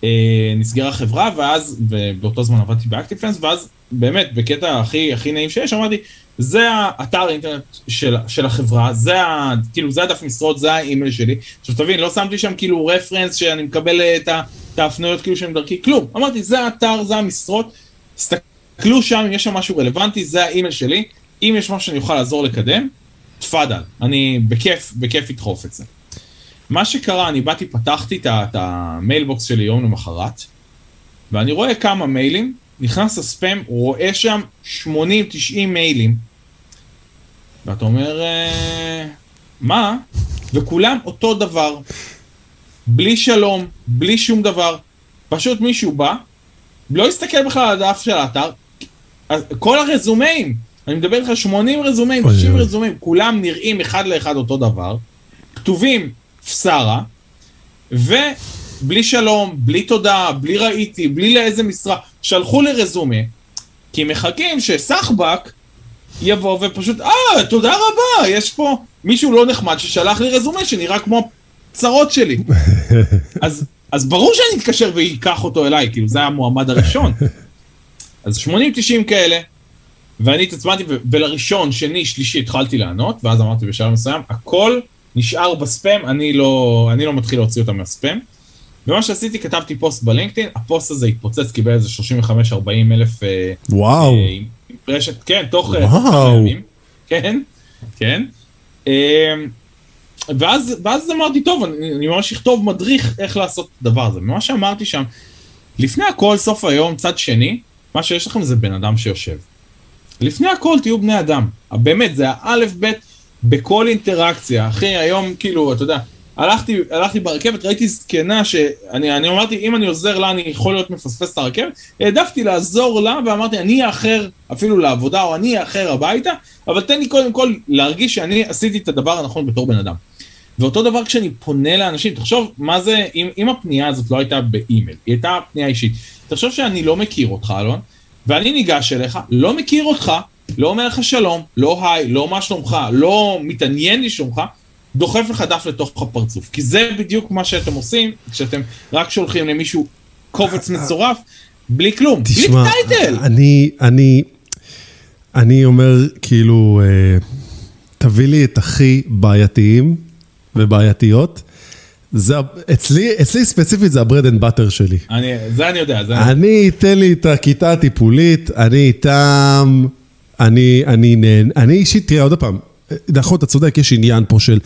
אה, נסגרה חברה, ואז, ובאותו זמן עבדתי באקטיפנס, ואז באמת, בקטע הכי, הכי נעים שיש, אמרתי, זה האתר אינטרנט של, של החברה, זה ה... כאילו, זה הדף משרות, זה האימייל שלי. עכשיו תבין, לא שמתי שם כאילו רפרנס שאני מקבל את ה... את ההפניות כאילו שהם דרכי, כלום. אמרתי, זה האתר, זה המשרות, תסתכלו שם אם יש שם משהו רלוונטי, זה האימייל שלי, אם יש משהו שאני אוכל לעזור לקדם, תפאדל, אני בכיף, בכיף אדחוף את זה. מה שקרה, אני באתי, פתחתי את המיילבוקס שלי יום למחרת, ואני רואה כמה מיילים, נכנס לספאם, רואה שם 80-90 מיילים, ואתה אומר, אה, מה? וכולם אותו דבר. בלי שלום, בלי שום דבר, פשוט מישהו בא, לא הסתכל בכלל על הדף של האתר, כל הרזומאים, אני מדבר איתך 80 רזומאים, 90 רזומאים, כולם נראים אחד לאחד אותו דבר, כתובים פסרה, ובלי שלום, בלי תודה, בלי ראיתי, בלי לאיזה משרה, שלחו לי רזומה, כי מחכים שסחבק יבוא ופשוט, אה, תודה רבה, יש פה מישהו לא נחמד ששלח לי רזומה שנראה כמו צרות שלי. אז, אז ברור שאני אתקשר ואקח אותו אליי, כאילו זה המועמד הראשון. אז 80-90 כאלה, ואני התעצמנתי, ולראשון, שני, שלישי התחלתי לענות, ואז אמרתי בשלב מסוים, הכל נשאר בספאם, אני לא, אני לא מתחיל להוציא אותם מהספאם. ומה שעשיתי, כתבתי פוסט בלינקדאין, הפוסט הזה התפוצץ, קיבל איזה 35-40 אלף... אה, וואו. אה, רשת, כן, תוך אה, כמה ימים. כן, כן. אה, ואז, ואז אמרתי, טוב, אני, אני ממש אכתוב מדריך איך לעשות את הדבר הזה. ומה שאמרתי שם, לפני הכל, סוף היום, צד שני, מה שיש לכם זה בן אדם שיושב. לפני הכל תהיו בני אדם. באמת, זה האלף בית בכל אינטראקציה. אחי, היום, כאילו, אתה יודע, הלכתי, הלכתי ברכבת, ראיתי זקנה שאני אני אמרתי, אם אני עוזר לה, אני יכול להיות מפספס את הרכבת. העדפתי לעזור לה, ואמרתי, אני אאחר אפילו לעבודה, או אני אאחר הביתה, אבל תן לי קודם כל להרגיש שאני עשיתי את הדבר הנכון בתור בן אדם. ואותו דבר כשאני פונה לאנשים, תחשוב מה זה, אם, אם הפנייה הזאת לא הייתה באימייל, היא הייתה פנייה אישית. תחשוב שאני לא מכיר אותך, אלון, ואני ניגש אליך, לא מכיר אותך, לא אומר לך שלום, לא היי, לא מה שלומך, לא מתעניין לשלומך, דוחף לך דף לתוך הפרצוף. כי זה בדיוק מה שאתם עושים, כשאתם רק שולחים למישהו קובץ מצורף, בלי כלום, תשמע, בלי title. אני, אני, אני אומר, כאילו, אה, תביא לי את הכי בעייתיים. ובעייתיות. זה, אצלי, אצלי ספציפית זה ה bread and butter שלי. אני, זה אני יודע, זה אני, אתן לי את הכיתה הטיפולית, אני איתם, אני, אני, אני, אישית, תראה עוד פעם, נכון, אתה צודק, יש עניין פה של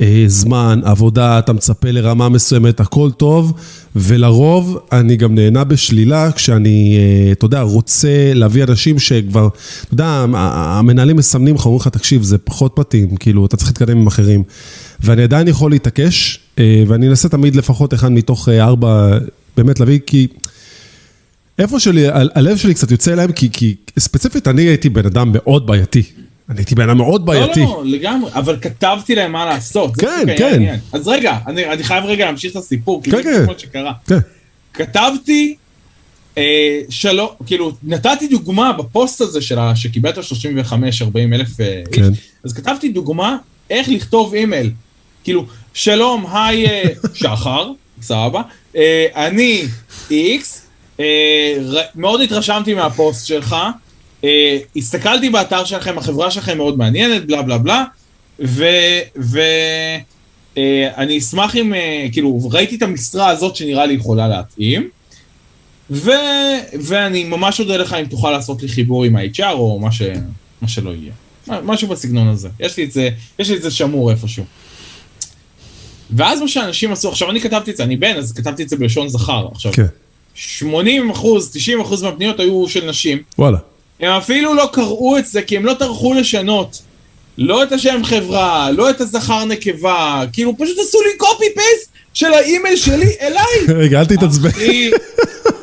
אה, זמן, עבודה, אתה מצפה לרמה מסוימת, הכל טוב, ולרוב אני גם נהנה בשלילה כשאני, אה, אתה יודע, רוצה להביא אנשים שכבר, אתה יודע, המנהלים מסמנים לך, אומרים לך, תקשיב, זה פחות מתאים, כאילו, אתה צריך להתקדם עם אחרים. ואני עדיין יכול להתעקש, אה, ואני אנסה תמיד לפחות אחד מתוך אה, ארבע, באמת להביא, כי... איפה שלי, הלב שלי קצת יוצא אליהם, כי, כי ספציפית אני הייתי בן אדם מאוד בעייתי. אני הייתי בן אדם מאוד בעייתי. לא, לא, לגמרי, אבל כתבתי להם מה לעשות. כן, כן. אז רגע, אני, אני חייב רגע להמשיך את הסיפור, כי כן, זה כן. שקרה. כן. כתבתי, אה, שלא, כאילו, נתתי דוגמה בפוסט הזה שלה, שקיבלת 35-40 אלף אה, כן. איש, אז כתבתי דוגמה איך לכתוב אימייל. כאילו, שלום, היי אה, שחר, סבבה, אה, אני איקס, מאוד התרשמתי מהפוסט שלך, הסתכלתי באתר שלכם, החברה שלכם מאוד מעניינת, בלה בלה בלה, ואני אשמח אם, כאילו, ראיתי את המשרה הזאת שנראה לי יכולה להתאים, ו, ואני ממש אודה לך אם תוכל לעשות לי חיבור עם ה-HR או מה, ש, מה שלא יהיה. משהו בסגנון הזה. יש לי את זה, יש לי את זה שמור איפשהו. ואז מה שאנשים עשו, עכשיו אני כתבתי את זה, אני בן, אז כתבתי את זה בלשון זכר. עכשיו, כן. 80 אחוז, 90 אחוז מהפניות היו של נשים. וואלה. הם אפילו לא קראו את זה, כי הם לא טרחו לשנות. לא את השם חברה, לא את הזכר נקבה, כאילו פשוט עשו לי קופי פייסט של האימייל שלי אליי. רגע, אל תתעצבן.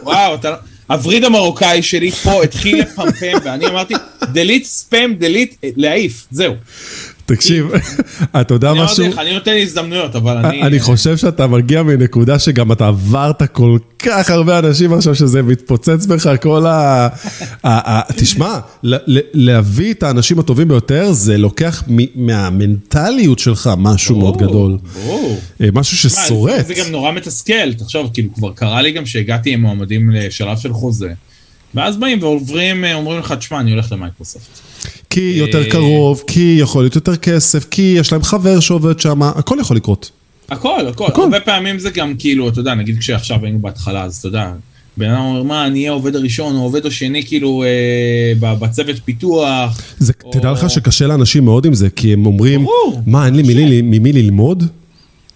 וואו, אתה... הווריד המרוקאי שלי פה התחיל לפמפם, ואני אמרתי, delete ספאם, delete, להעיף, זהו. תקשיב, אתה יודע אני משהו? אני נותן הזדמנויות, אבל אני... אני חושב שאתה מגיע מנקודה שגם אתה עברת כל כך הרבה אנשים עכשיו, שזה מתפוצץ בך כל ה... תשמע, להביא את האנשים הטובים ביותר, זה לוקח מהמנטליות שלך משהו מאוד גדול. ברור. אה, משהו ששורט. זה גם נורא מתסכל, תחשוב, כאילו כבר קרה לי גם שהגעתי עם מועמדים לשלב של חוזה, ואז באים ועוברים, אה, אומרים לך, תשמע, אני הולך למייקרוסופט. כי יותר אה, קרוב, כי יכול להיות יותר כסף, כי יש להם חבר שעובד שם, הכל יכול לקרות. הכל, הכל, הכל. הרבה פעמים זה גם כאילו, אתה יודע, נגיד כשעכשיו היינו בהתחלה, אז אתה יודע, בן אדם אומר, מה, אני אהיה העובד הראשון או העובד השני, כאילו, אה, בצוות פיתוח. זה, או- תדע לך שקשה לאנשים מאוד עם זה, כי הם אומרים, ברור, מה, אין לי. ממי ללמוד?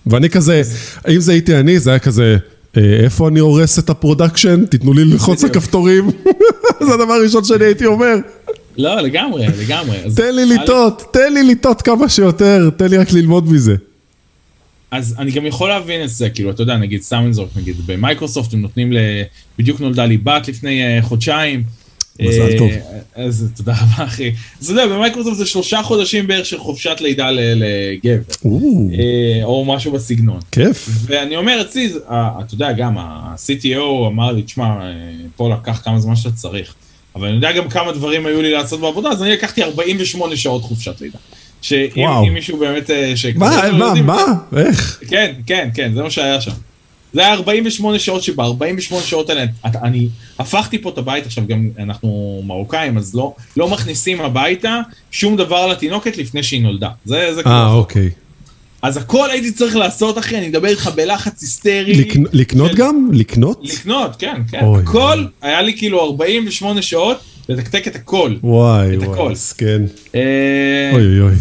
ואני כזה, אם זה הייתי אני, זה היה כזה, "אה, איפה אני הורס את ה production? תיתנו לי ללחוץ על בדיוק. כפתורים. זה הדבר הראשון שאני הייתי אומר. לא, לגמרי, לגמרי. תן לי לטעות, תן לי לטעות כמה שיותר, תן לי רק ללמוד מזה. אז אני גם יכול להבין את זה, כאילו, אתה יודע, נגיד, סתם נגיד, במייקרוסופט הם נותנים ל... בדיוק נולדה לי בת לפני אה, חודשיים. מזל אה, טוב. אז תודה רבה, אחי. אז אתה יודע, במייקרוסופט זה שלושה חודשים בערך של חופשת לידה לגבר. או, אה, או משהו בסגנון. כיף. ואני אומר, אצלי, זה- ה- אתה יודע, גם ה-CTO אמר לי, תשמע, אה, פה לקח כמה זמן שאתה צריך. אבל אני יודע גם כמה דברים היו לי לעשות בעבודה, אז אני לקחתי 48 שעות חופשת לידה. שאם מישהו באמת... אה, מה, לא מה, מה? איך? כן, כן, כן, זה מה שהיה שם. זה היה 48 שעות שבה, 48 שעות האלה, אני הפכתי פה את הבית, עכשיו גם אנחנו מרוקאים, אז לא, לא מכניסים הביתה שום דבר לתינוקת לפני שהיא נולדה. זה, זה אה. אוקיי. אז הכל הייתי צריך לעשות, אחי, אני מדבר איתך בלחץ היסטרי. לקנ- לקנות של- גם? לקנות? לקנות, כן, כן. אוי, הכל, אוי. היה לי כאילו 48 שעות לתקתק את הכל. וואי, את וואי, הכל. מסכן. אה, אוי, אוי, אוי.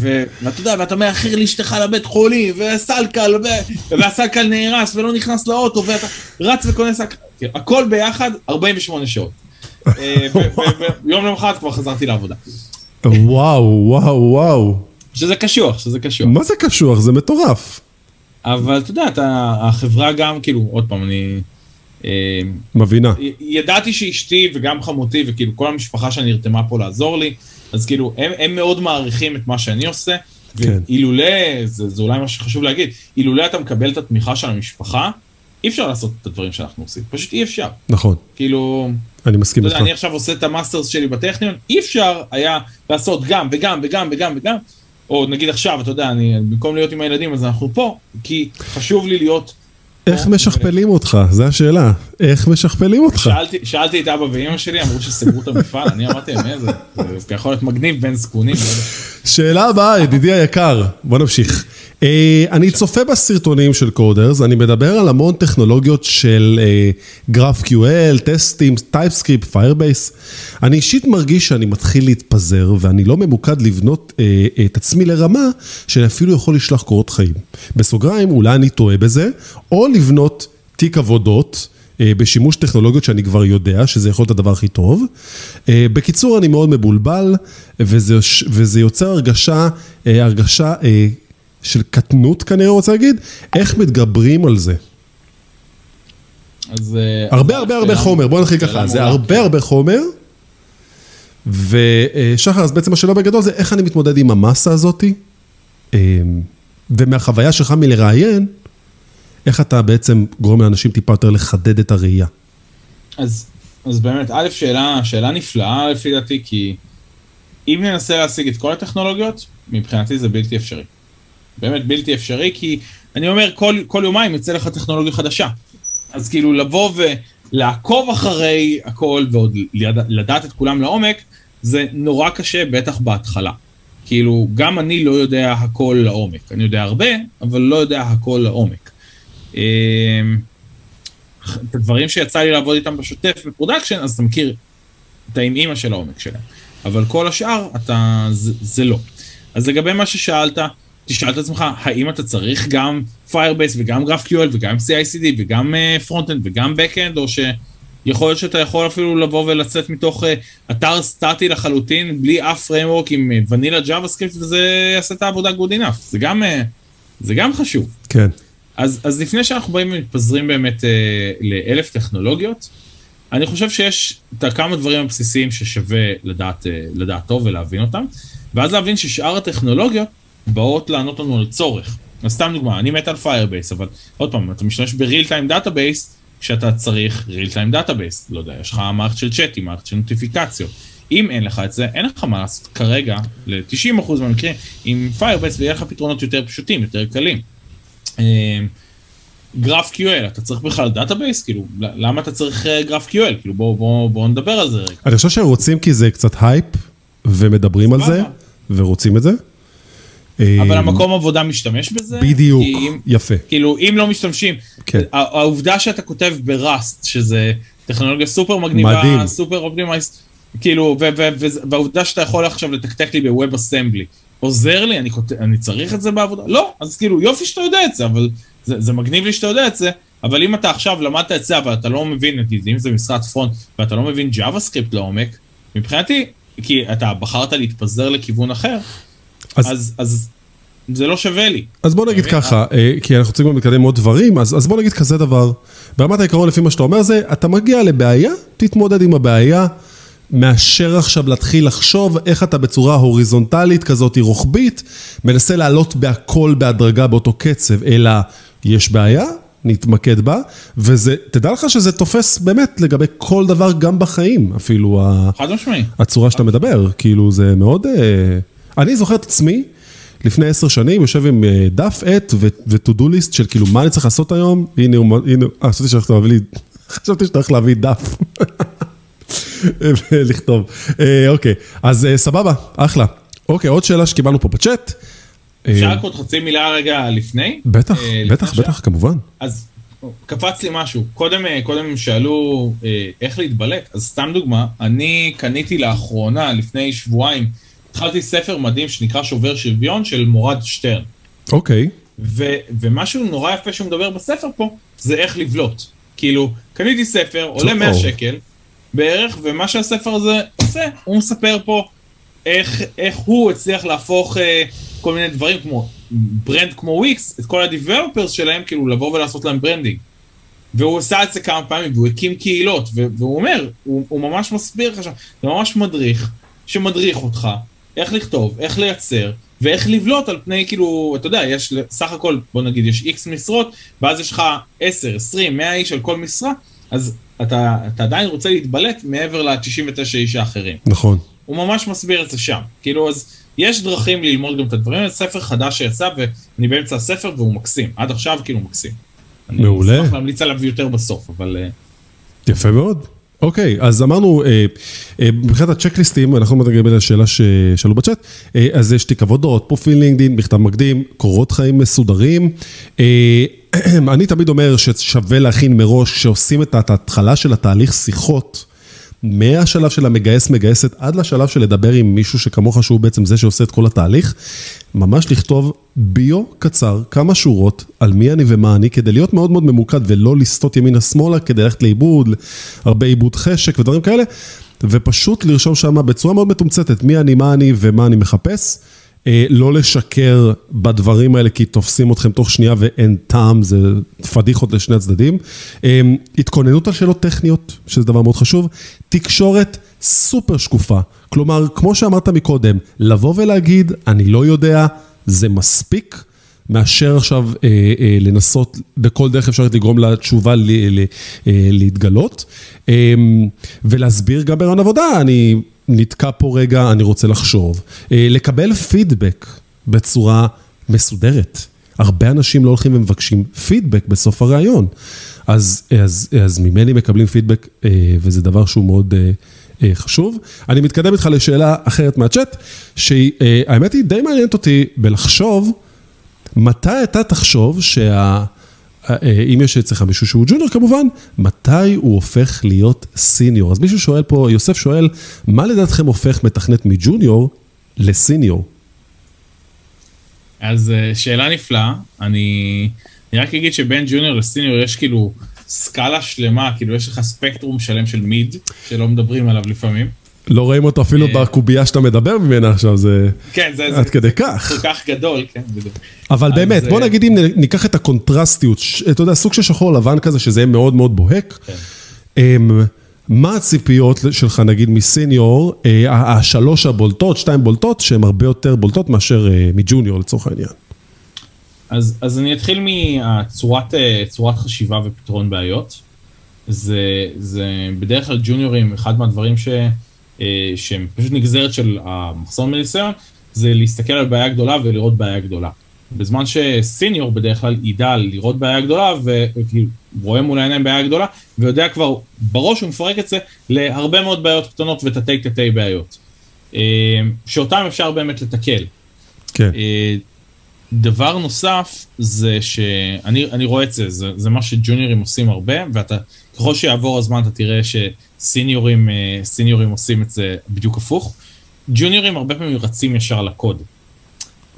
ואתה יודע, ואתה מאחר לאשתך לבית חולים, וסלקל, ו- והסלקל נהרס ולא נכנס לאוטו, ואתה רץ וקונה סלקל, הכל ביחד 48 שעות. אה, ויום למחרת כבר חזרתי לעבודה. וואו, וואו, וואו. שזה קשוח, שזה קשוח. מה זה קשוח? זה מטורף. אבל אתה יודע, החברה גם, כאילו, עוד פעם, אני... אה, מבינה. ידעתי שאשתי וגם חמותי וכאילו כל המשפחה שלי נרתמה פה לעזור לי, אז כאילו הם, הם מאוד מעריכים את מה שאני עושה, כן. ואילולא, זה, זה אולי מה שחשוב להגיד, אילולא אתה מקבל את התמיכה של המשפחה, אי אפשר לעשות את הדברים שאנחנו עושים, פשוט אי אפשר. נכון, כאילו, אני מסכים איתך. אני עכשיו עושה את המאסטרס שלי בטכניון, אי אפשר היה לעשות גם וגם וגם וגם וגם, או נגיד עכשיו, אתה יודע, אני, במקום להיות עם הילדים אז אנחנו פה, כי חשוב לי להיות איך משכפלים אותך? זו השאלה. איך משכפלים אותך? שאלתי, שאלתי את אבא ואמא שלי, אמרו שסגרו את המפעל, אני אמרתי להם, איזה, זה יכול להיות מגניב בין זקונים. שאלה הבאה, ידידי היקר, בוא נמשיך. אה, אני צופה בסרטונים של קודרס, אני מדבר על המון טכנולוגיות של GraphQL, טסטים, TypeScript, Firebase. אני אישית מרגיש שאני מתחיל להתפזר, ואני לא ממוקד לבנות אה, את עצמי לרמה שאני אפילו יכול לשלוח קורות חיים. בסוגריים, אולי אני טועה בזה, או לבנות תיק עבודות. אה, בשימוש טכנולוגיות שאני כבר יודע, שזה יכול להיות הדבר הכי טוב. אה, בקיצור, אני מאוד מבולבל, וזה, וזה יוצר הרגשה, אה, הרגשה אה, של קטנות כנראה, רוצה להגיד, איך מתגברים על זה. אז... אה, הרבה הרבה הרבה חומר, בוא נתחיל ככה, זה. הרבה הרבה חומר. ושחר, אז בעצם השאלה בגדול זה איך אני מתמודד עם המסה הזאתי, אה, ומהחוויה שלך מלראיין, איך אתה בעצם גורם לאנשים טיפה יותר לחדד את הראייה. אז, אז באמת, א', שאלה, שאלה נפלאה לפי דעתי, כי אם ננסה להשיג את כל הטכנולוגיות, מבחינתי זה בלתי אפשרי. באמת בלתי אפשרי, כי אני אומר, כל, כל יומיים יוצא לך טכנולוגיה חדשה. אז כאילו לבוא ולעקוב אחרי הכל ועוד לדעת את כולם לעומק, זה נורא קשה, בטח בהתחלה. כאילו, גם אני לא יודע הכל לעומק. אני יודע הרבה, אבל לא יודע הכל לעומק. אמ, את הדברים שיצא לי לעבוד איתם בשוטף ב production, אז אתה מכיר את האמא אימא של העומק שלהם. אבל כל השאר, אתה, זה, זה לא. אז לגבי מה ששאלת, תשאל את עצמך, האם אתה צריך גם Firebase וגם GraphQL וגם CICD וגם uh, Frontend וגם Backend, או שיכול להיות שאתה יכול אפילו לבוא ולצאת מתוך uh, אתר סטטי לחלוטין, בלי אף framework עם ונילה JavaScript, וזה יעשה את העבודה good enough. זה גם, uh, זה גם חשוב. כן. אז, אז לפני שאנחנו באים ומתפזרים באמת uh, לאלף טכנולוגיות, אני חושב שיש את כמה דברים הבסיסיים ששווה לדעת, uh, לדעת טוב ולהבין אותם, ואז להבין ששאר הטכנולוגיות באות לענות לנו על צורך. אז סתם דוגמה, אני מת על Firebase, אבל עוד פעם, אתה משתמש ב-real time database כשאתה צריך real time database, לא יודע, יש לך מערכת של צ'אטים, מערכת של נוטיפיקציות. אם אין לך את זה, אין לך מה לעשות כרגע, ל-90% מהמקרים, עם Firebase ויהיה לך פתרונות יותר פשוטים, יותר קלים. GraphQL, אתה צריך בכלל database? כאילו, למה אתה צריך GraphQL? כאילו, בואו בוא, בוא נדבר על זה רגע. אני חושב שהם רוצים כי זה קצת הייפ, ומדברים על זה, ורוצים את זה. אבל המקום עבודה משתמש בזה? בדיוק, יפה. כאילו, אם לא משתמשים, כן. העובדה שאתה כותב ב Rust, שזה טכנולוגיה סופר מגניבה, מדהים. סופר optimized, כאילו, והעובדה שאתה יכול עכשיו לתקתק לי ב WebAssembly, עוזר לי, אני, כות... אני צריך את זה בעבודה? לא, אז כאילו, יופי שאתה יודע את זה, אבל זה, זה מגניב לי שאתה יודע את זה, אבל אם אתה עכשיו למדת את זה, אבל אתה לא מבין, נגיד, אם זה משרד פרונט, ואתה לא מבין JavaScript לעומק, מבחינתי, כי אתה בחרת להתפזר לכיוון אחר, אז, אז, אז זה לא שווה לי. אז בוא נגיד ככה, אה, כי אנחנו רוצים גם להתקדם עוד דברים, אז, אז בוא נגיד כזה דבר. ברמת העיקרון, לפי מה שאתה אומר זה, אתה מגיע לבעיה, תתמודד עם הבעיה, מאשר עכשיו להתחיל לחשוב איך אתה בצורה הוריזונטלית כזאת, רוחבית, מנסה לעלות בהכל בהדרגה באותו קצב, אלא יש בעיה, נתמקד בה, וזה, תדע לך שזה תופס באמת לגבי כל דבר, גם בחיים, אפילו חד משמעי. הצורה שאתה מדבר, כאילו זה מאוד... אה, אני זוכר את עצמי, לפני עשר שנים, יושב עם אה, דף עט ו-to-do list של כאילו, מה אני צריך לעשות היום? הנה, הנה, אה, חשבתי שאתה להביא לי, חשבתי שאתה הולך להביא דף. לכתוב. אה, אוקיי, אז סבבה, אחלה. אוקיי, עוד שאלה שקיבלנו פה בצ'אט. אפשר רק עוד חצי מילה רגע לפני? בטח, בטח, בטח, כמובן. אז קפץ לי משהו. קודם, קודם שאלו איך להתבלט, אז סתם דוגמה, אני קניתי לאחרונה, לפני שבועיים, התחלתי ספר מדהים שנקרא שובר שוויון של מורד שטרן. אוקיי. ו- ומשהו נורא יפה שהוא מדבר בספר פה, זה איך לבלוט. כאילו, קניתי ספר, עולה 100 שקל בערך, ומה שהספר הזה עושה, הוא מספר פה איך, איך הוא הצליח להפוך אה, כל מיני דברים כמו brand כמו וויקס, את כל ה developers שלהם, כאילו לבוא ולעשות להם branding. והוא עשה את זה כמה פעמים, והוא הקים קהילות, והוא אומר, הוא, הוא ממש מסביר לך שם, זה ממש מדריך, שמדריך אותך, איך לכתוב, איך לייצר, ואיך לבלוט על פני כאילו, אתה יודע, יש סך הכל, בוא נגיד, יש איקס משרות, ואז יש לך 10, 20, 100 איש על כל משרה, אז אתה, אתה עדיין רוצה להתבלט מעבר ל-99 איש האחרים. נכון. הוא ממש מסביר את זה שם. כאילו, אז יש דרכים ללמוד גם את הדברים, זה ספר חדש שיצא, ואני באמצע הספר והוא מקסים. עד עכשיו כאילו מקסים. מעולה. אני אשמח להמליץ עליו יותר בסוף, אבל... אה, יפה מאוד. אוקיי, אז אמרנו, אה, אה, מבחינת הצ'קליסטים, אנחנו מדברים על השאלה ששאלו בצ'אט, אה, אז יש תיק עבודות, פרופיל לינקדאין, מכתב מקדים, קורות חיים מסודרים. אני תמיד אומר ששווה להכין מראש, כשעושים את ההתחלה של התהליך שיחות, מהשלב של המגייס מגייסת עד לשלב של לדבר עם מישהו שכמוך שהוא בעצם זה שעושה את כל התהליך, ממש לכתוב ביו קצר, כמה שורות על מי אני ומה אני, כדי להיות מאוד מאוד ממוקד ולא לסטות ימינה שמאלה כדי ללכת לאיבוד, הרבה איבוד חשק ודברים כאלה, ופשוט לרשום שם בצורה מאוד מתומצתת מי אני, מה אני ומה אני מחפש. אה, לא לשקר בדברים האלה, כי תופסים אתכם תוך שנייה ואין טעם, זה פדיחות לשני הצדדים. אה, התכוננות על שאלות טכניות, שזה דבר מאוד חשוב. תקשורת סופר שקופה. כלומר, כמו שאמרת מקודם, לבוא ולהגיד, אני לא יודע, זה מספיק. מאשר עכשיו אה, אה, לנסות בכל דרך אפשרית לגרום לתשובה ל, ל, אה, להתגלות. אה, ולהסביר גם ברעיון עבודה, אני נתקע פה רגע, אני רוצה לחשוב. אה, לקבל פידבק בצורה מסודרת. הרבה אנשים לא הולכים ומבקשים פידבק בסוף הראיון. אז, אז, אז ממני מקבלים פידבק, אה, וזה דבר שהוא מאוד אה, חשוב. אני מתקדם איתך לשאלה אחרת מהצ'אט, שהאמת היא די מעניינת אותי בלחשוב, מתי אתה תחשוב שה... אה, אם יש אצלך מישהו שהוא ג'וניור כמובן, מתי הוא הופך להיות סיניור? אז מישהו שואל פה, יוסף שואל, מה לדעתכם הופך מתכנת מג'וניור לסיניור? אז אה, שאלה נפלאה, אני, אני רק אגיד שבין ג'וניור לסיניור יש כאילו סקאלה שלמה, כאילו יש לך ספקטרום שלם של מיד, שלא מדברים עליו לפעמים. לא רואים אותו אפילו אה, בקובייה שאתה מדבר ממנה עכשיו, זה כן, זה, עד כדי כך. כל כך גדול, כן, בדיוק. אבל באמת, בוא אה, נגיד אם ניקח את הקונטרסטיות, אתה יודע, סוג של שחור לבן כזה, שזה יהיה מאוד מאוד בוהק. כן. אמ, מה הציפיות שלך, נגיד, מסיניור, אה, השלוש הבולטות, שתיים בולטות, שהן הרבה יותר בולטות מאשר מג'וניור לצורך העניין. אז, אז אני אתחיל מהצורת אה, צורת חשיבה ופתרון בעיות. זה, זה בדרך כלל ג'וניורים, אחד מהדברים ש, שהם פשוט נגזרת של המחסום בניסיון, זה להסתכל על בעיה גדולה ולראות בעיה גדולה. בזמן שסיניור בדרך כלל ידע לראות בעיה גדולה וכאילו רואה מול העיניים בעיה גדולה ויודע כבר בראש הוא מפרק את זה להרבה מאוד בעיות קטנות ותתי תתי בעיות. אה, שאותם אפשר באמת לתקל. כן. אה, דבר נוסף זה שאני אני רואה את זה, זה, זה מה שג'וניורים עושים הרבה, ואתה, ככל שיעבור הזמן אתה תראה שסיניורים אה, סיניורים עושים את זה בדיוק הפוך. ג'וניורים הרבה פעמים רצים ישר לקוד.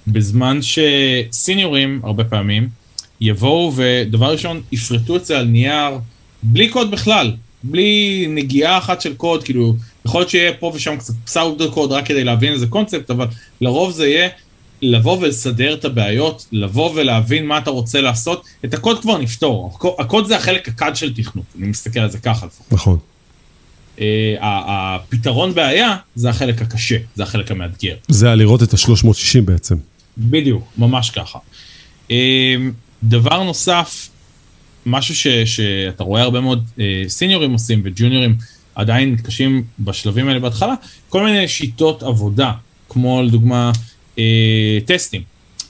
בזמן שסיניורים הרבה פעמים יבואו ודבר ראשון יפרטו את זה על נייר בלי קוד בכלל, בלי נגיעה אחת של קוד, כאילו יכול להיות שיהיה פה ושם קצת פסאודו קוד רק כדי להבין איזה קונספט, אבל לרוב זה יהיה לבוא ולסדר את הבעיות, לבוא ולהבין מה אתה רוצה לעשות, את הקוד כבר נפתור, הקוד, זה החלק הקד של תכנות, אני מסתכל על זה ככה לפחות. נכון. Uh, הפתרון בעיה זה החלק הקשה, זה החלק המאתגר. זה היה לראות את ה-360 בעצם. בדיוק, ממש ככה. Uh, דבר נוסף, משהו ש, שאתה רואה הרבה מאוד uh, סיניורים עושים וג'וניורים עדיין מתקשים בשלבים האלה בהתחלה, כל מיני שיטות עבודה, כמו לדוגמה טסטים.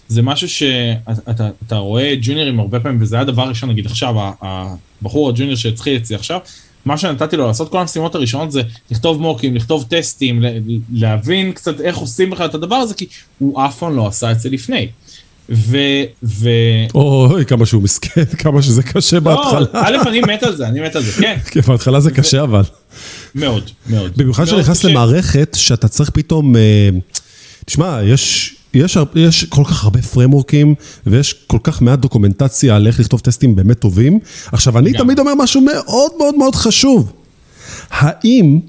זה משהו שאתה אתה, אתה רואה ג'וניורים הרבה פעמים, וזה היה הדבר הראשון, נגיד עכשיו, הבחור הג'וניור שהתחיל אצלי עכשיו, מה שנתתי לו לעשות כל המשימות הראשונות זה לכתוב מוקים, לכתוב טסטים, להבין קצת איך עושים בכלל את הדבר הזה, כי הוא אף פעם לא עשה את זה לפני. ו... ו... אוי, כמה שהוא מסכן, כמה שזה קשה בהתחלה. לא, א', אני מת על זה, אני מת על זה, כן. כן, בהתחלה זה קשה אבל. מאוד, מאוד. במיוחד שנכנס קשה. למערכת שאתה צריך פתאום, אה, תשמע, יש, יש, יש כל כך הרבה פרמורקים ויש כל כך מעט דוקומנטציה על איך לכתוב טסטים באמת טובים. עכשיו, אני גם. תמיד אומר משהו מאוד מאוד מאוד חשוב. האם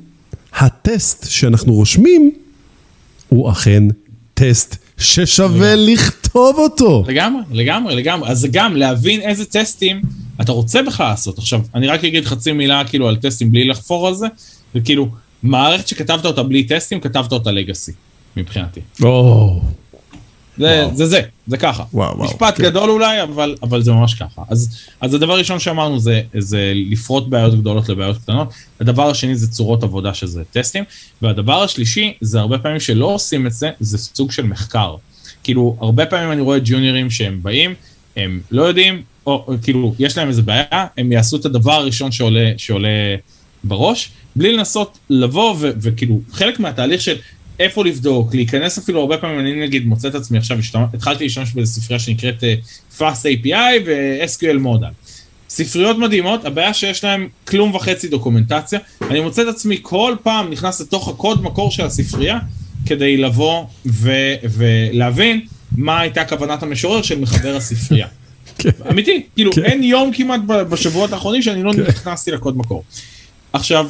הטסט שאנחנו רושמים הוא אכן טסט ששווה לכתוב אותו? לגמרי, לגמרי, לגמרי. אז גם להבין איזה טסטים אתה רוצה בכלל לעשות. עכשיו, אני רק אגיד חצי מילה כאילו על טסטים בלי לחפור על זה, וכאילו, מערכת שכתבת אותה בלי טסטים, כתבת אותה לגאסי, מבחינתי. או, זה. זה זה, זה ככה. וואו, וואו, משפט כן. גדול אולי, אבל, אבל זה ממש ככה. אז, אז הדבר הראשון שאמרנו זה, זה לפרוט בעיות גדולות לבעיות קטנות. הדבר השני זה צורות עבודה שזה טסטים. והדבר השלישי זה הרבה פעמים שלא עושים את זה, זה סוג של מחקר. כאילו, הרבה פעמים אני רואה ג'וניורים שהם באים, הם לא יודעים, או כאילו, יש להם איזה בעיה, הם יעשו את הדבר הראשון שעולה, שעולה בראש, בלי לנסות לבוא ו- וכאילו, חלק מהתהליך של איפה לבדוק, להיכנס אפילו הרבה פעמים, אני נגיד מוצא את עצמי עכשיו, השתמש, התחלתי להשתמש באיזו ספרייה שנקראת אה, Fast API ו-SQL Model. ספריות מדהימות, הבעיה שיש להם כלום וחצי דוקומנטציה, אני מוצא את עצמי כל פעם נכנס לתוך הקוד מקור של הספרייה, כדי לבוא ו- ולהבין מה הייתה כוונת המשורר של מחבר הספרייה. כן. אמיתי, כאילו כן. אין יום כמעט בשבועות האחרונים שאני לא נכנסתי לקוד מקור. עכשיו,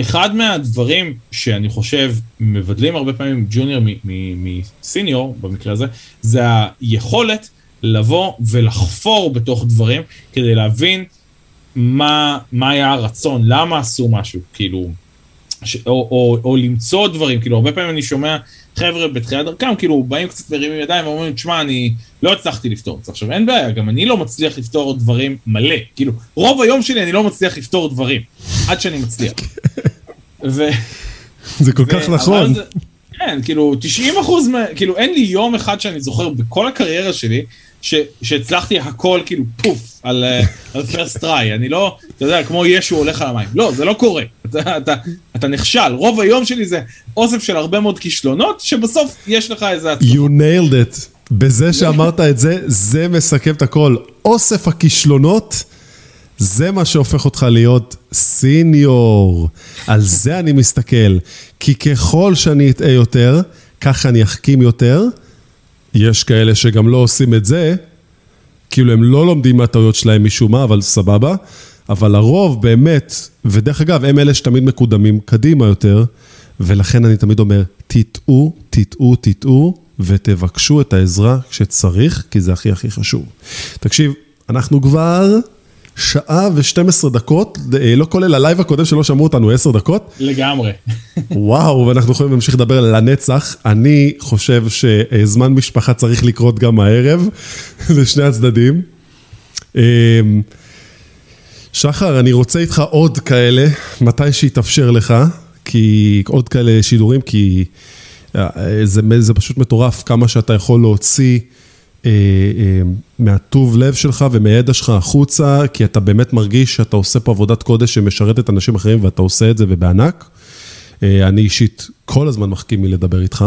אחד מהדברים שאני חושב מבדלים הרבה פעמים ג'וניור מסיניור במקרה הזה, זה היכולת לבוא ולחפור בתוך דברים כדי להבין מה, מה היה הרצון, למה עשו משהו, כאילו, ש, או, או, או למצוא דברים, כאילו הרבה פעמים אני שומע חבר'ה בתחילת דרכם, כאילו באים קצת מרימים ידיים ואומרים, תשמע, אני לא הצלחתי לפתור את זה. עכשיו אין בעיה, גם אני לא מצליח לפתור דברים מלא, כאילו רוב היום שלי אני לא מצליח לפתור דברים, עד שאני מצליח. ו... זה כל כך נכון. זה- כן, כאילו 90 אחוז, כאילו אין לי יום אחד שאני זוכר בכל הקריירה שלי, ש, שהצלחתי הכל כאילו פוף על, אה, על first try, אני לא, אתה יודע, כמו ישו הולך על המים, לא, זה לא קורה, אתה, אתה, אתה נכשל, רוב היום שלי זה אוסף של הרבה מאוד כישלונות, שבסוף יש לך איזה הצלחה. You nailed it. בזה שאמרת את זה, זה מסכם את הכל. אוסף הכישלונות, זה מה שהופך אותך להיות סיניור. על זה אני מסתכל. כי ככל שאני אטעה יותר, ככה אני אחכים יותר. יש כאלה שגם לא עושים את זה, כאילו הם לא לומדים מהטעויות שלהם משום מה, אבל סבבה. אבל הרוב באמת, ודרך אגב, הם אלה שתמיד מקודמים קדימה יותר, ולכן אני תמיד אומר, תטעו, תטעו, תטעו, ותבקשו את העזרה כשצריך, כי זה הכי הכי חשוב. תקשיב, אנחנו כבר שעה ו-12 דקות, לא כולל ה live הקודם שלא שמעו אותנו 10 דקות. לגמרי. וואו, ואנחנו יכולים להמשיך לדבר לנצח. אני חושב שזמן משפחה צריך לקרות גם הערב, לשני הצדדים. אמ, שחר, אני רוצה איתך עוד כאלה, מתי שיתאפשר לך, כי עוד כאלה שידורים, כי אה, זה, זה פשוט מטורף כמה שאתה יכול להוציא אה, אה, מהטוב לב שלך ומהידע שלך החוצה, כי אתה באמת מרגיש שאתה עושה פה עבודת קודש שמשרתת אנשים אחרים ואתה עושה את זה ובענק. אה, אני אישית כל הזמן מחכים מלדבר איתך.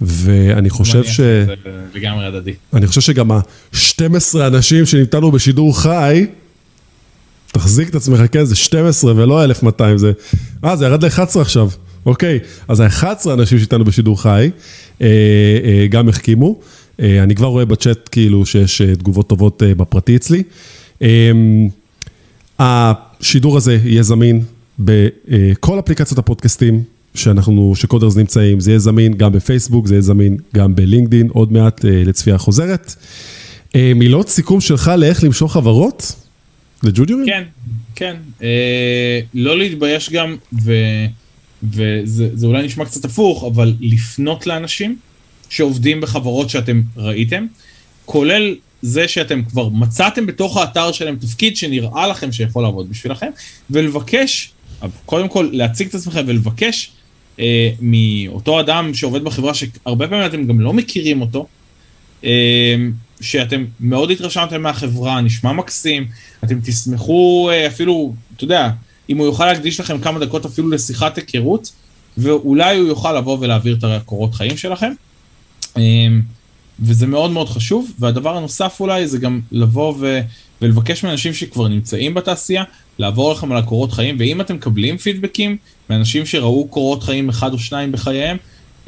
ואני חושב ש... זה לגמרי הדדי. אני חושב שגם ה-12 אנשים שנמתנו בשידור חי, תחזיק את עצמך, כן, זה 12 ולא 1200, זה... אה, זה ירד ל-11 עכשיו, אוקיי. אז ה-11 אנשים שאיתנו בשידור חי, אה, אה, גם החכימו. אה, אני כבר רואה בצ'אט כאילו שיש אה, תגובות טובות אה, בפרטי אצלי. אה, השידור הזה יהיה זמין בכל אפליקציות הפודקאסטים שאנחנו, שקודרס נמצאים, זה יהיה זמין גם בפייסבוק, זה יהיה זמין גם בלינקדין, עוד מעט לצפייה חוזרת. מילות סיכום שלך לאיך למשוך חברות? לג'ודיורים? כן, כן. אה, לא להתבייש גם, ו, וזה אולי נשמע קצת הפוך, אבל לפנות לאנשים שעובדים בחברות שאתם ראיתם, כולל זה שאתם כבר מצאתם בתוך האתר שלהם תפקיד שנראה לכם שיכול לעבוד בשבילכם, ולבקש, קודם כל להציג את עצמכם ולבקש אה, מאותו אדם שעובד בחברה, שהרבה פעמים אתם גם לא מכירים אותו, אה, שאתם מאוד התרשמתם מהחברה, נשמע מקסים, אתם תשמחו אה, אפילו, אתה יודע, אם הוא יוכל להקדיש לכם כמה דקות אפילו לשיחת היכרות, ואולי הוא יוכל לבוא ולהעביר את הקורות חיים שלכם. אה, וזה מאוד מאוד חשוב, והדבר הנוסף אולי זה גם לבוא ו... ולבקש מאנשים שכבר נמצאים בתעשייה, לעבור לכם על הקורות חיים, ואם אתם מקבלים פידבקים מאנשים שראו קורות חיים אחד או שניים בחייהם,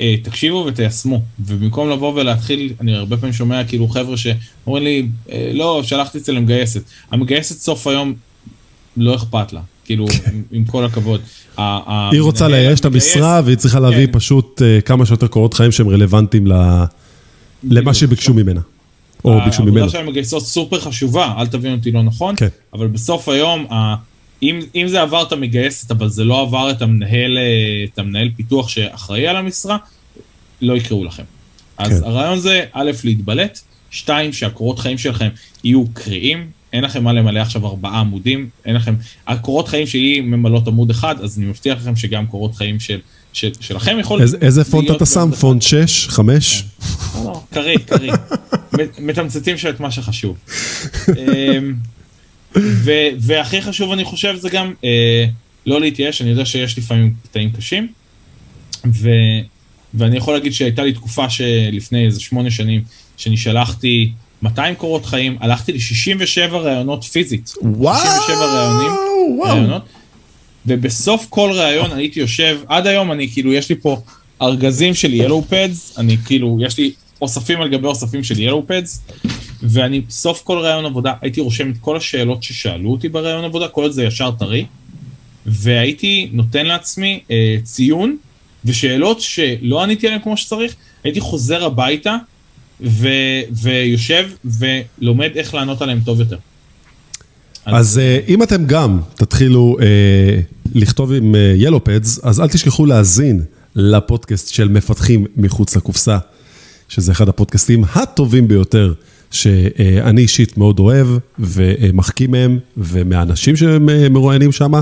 אה, תקשיבו ותיישמו, ובמקום לבוא ולהתחיל, אני הרבה פעמים שומע כאילו חבר'ה שאומרים לי, אה, לא, שלחתי אצל המגייסת. המגייסת סוף היום לא אכפת לה, כאילו, עם, עם כל הכבוד. היא רוצה לאייש את המשרה והיא צריכה להביא כן. פשוט אה, כמה שיותר קורות חיים שהם רלוונטיים למה שביקשו ממנה. או ביקשו ממנו. העבודה של המגייסות סופר חשובה, אל תבין אותי לא נכון, כן. אבל בסוף היום, אם, אם זה עבר את המגייסת, אבל זה לא עבר את המנהל, את המנהל פיתוח שאחראי על המשרה, לא יקראו לכם. אז כן. הרעיון זה, א', להתבלט, שתיים, שהקורות חיים שלכם יהיו קריאים, אין לכם מה למלא עכשיו ארבעה עמודים, אין לכם, הקורות חיים שלי ממלאות עמוד אחד, אז אני מבטיח לכם שגם קורות חיים של, של, שלכם יכול איזה, איזה פונט אתה שם? פונט 6? 5? כן. לא, לא, קריא, קריא. מתמצתים שם את מה שחשוב. אמ, ו- והכי חשוב אני חושב זה גם אה, לא להתייאש, אני יודע שיש לפעמים קטעים קשים, ו- ואני יכול להגיד שהייתה לי תקופה שלפני איזה שמונה שנים, שאני שלחתי 200 קורות חיים, הלכתי ל-67 ראיונות פיזית. וואו! 67 ראיונים, וואו. ראיונות, ובסוף כל ראיון הייתי יושב, עד היום אני כאילו, יש לי פה ארגזים של ילו פדס, אני כאילו, יש לי אוספים על גבי אוספים של ילו פדס, ואני בסוף כל ראיון עבודה הייתי רושם את כל השאלות ששאלו אותי בראיון עבודה, כל זה ישר טרי, והייתי נותן לעצמי אה, ציון, ושאלות שלא עניתי עליהן כמו שצריך, הייתי חוזר הביתה ו, ויושב ולומד איך לענות עליהן טוב יותר. אז, אז אה, אם אתם גם תתחילו אה, לכתוב עם ילו אה, פדס, אז אל תשכחו להאזין לפודקאסט של מפתחים מחוץ לקופסה, שזה אחד הפודקאסטים הטובים ביותר שאני אישית מאוד אוהב ומחכים מהם ומהאנשים שמרואיינים שם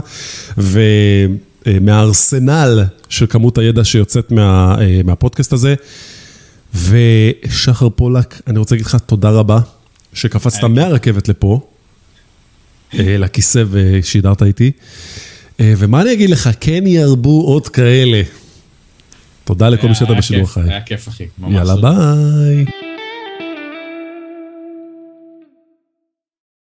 ומהארסנל של כמות הידע שיוצאת מה, מהפודקאסט הזה. ושחר פולק, אני רוצה להגיד לך תודה רבה שקפצת מהרכבת לפה, לכיסא ושידרת איתי. ומה אני אגיד לך, כן ירבו עוד כאלה. תודה לכל מי שאתה בשידור חי. היה כיף אחי. יאללה ביי.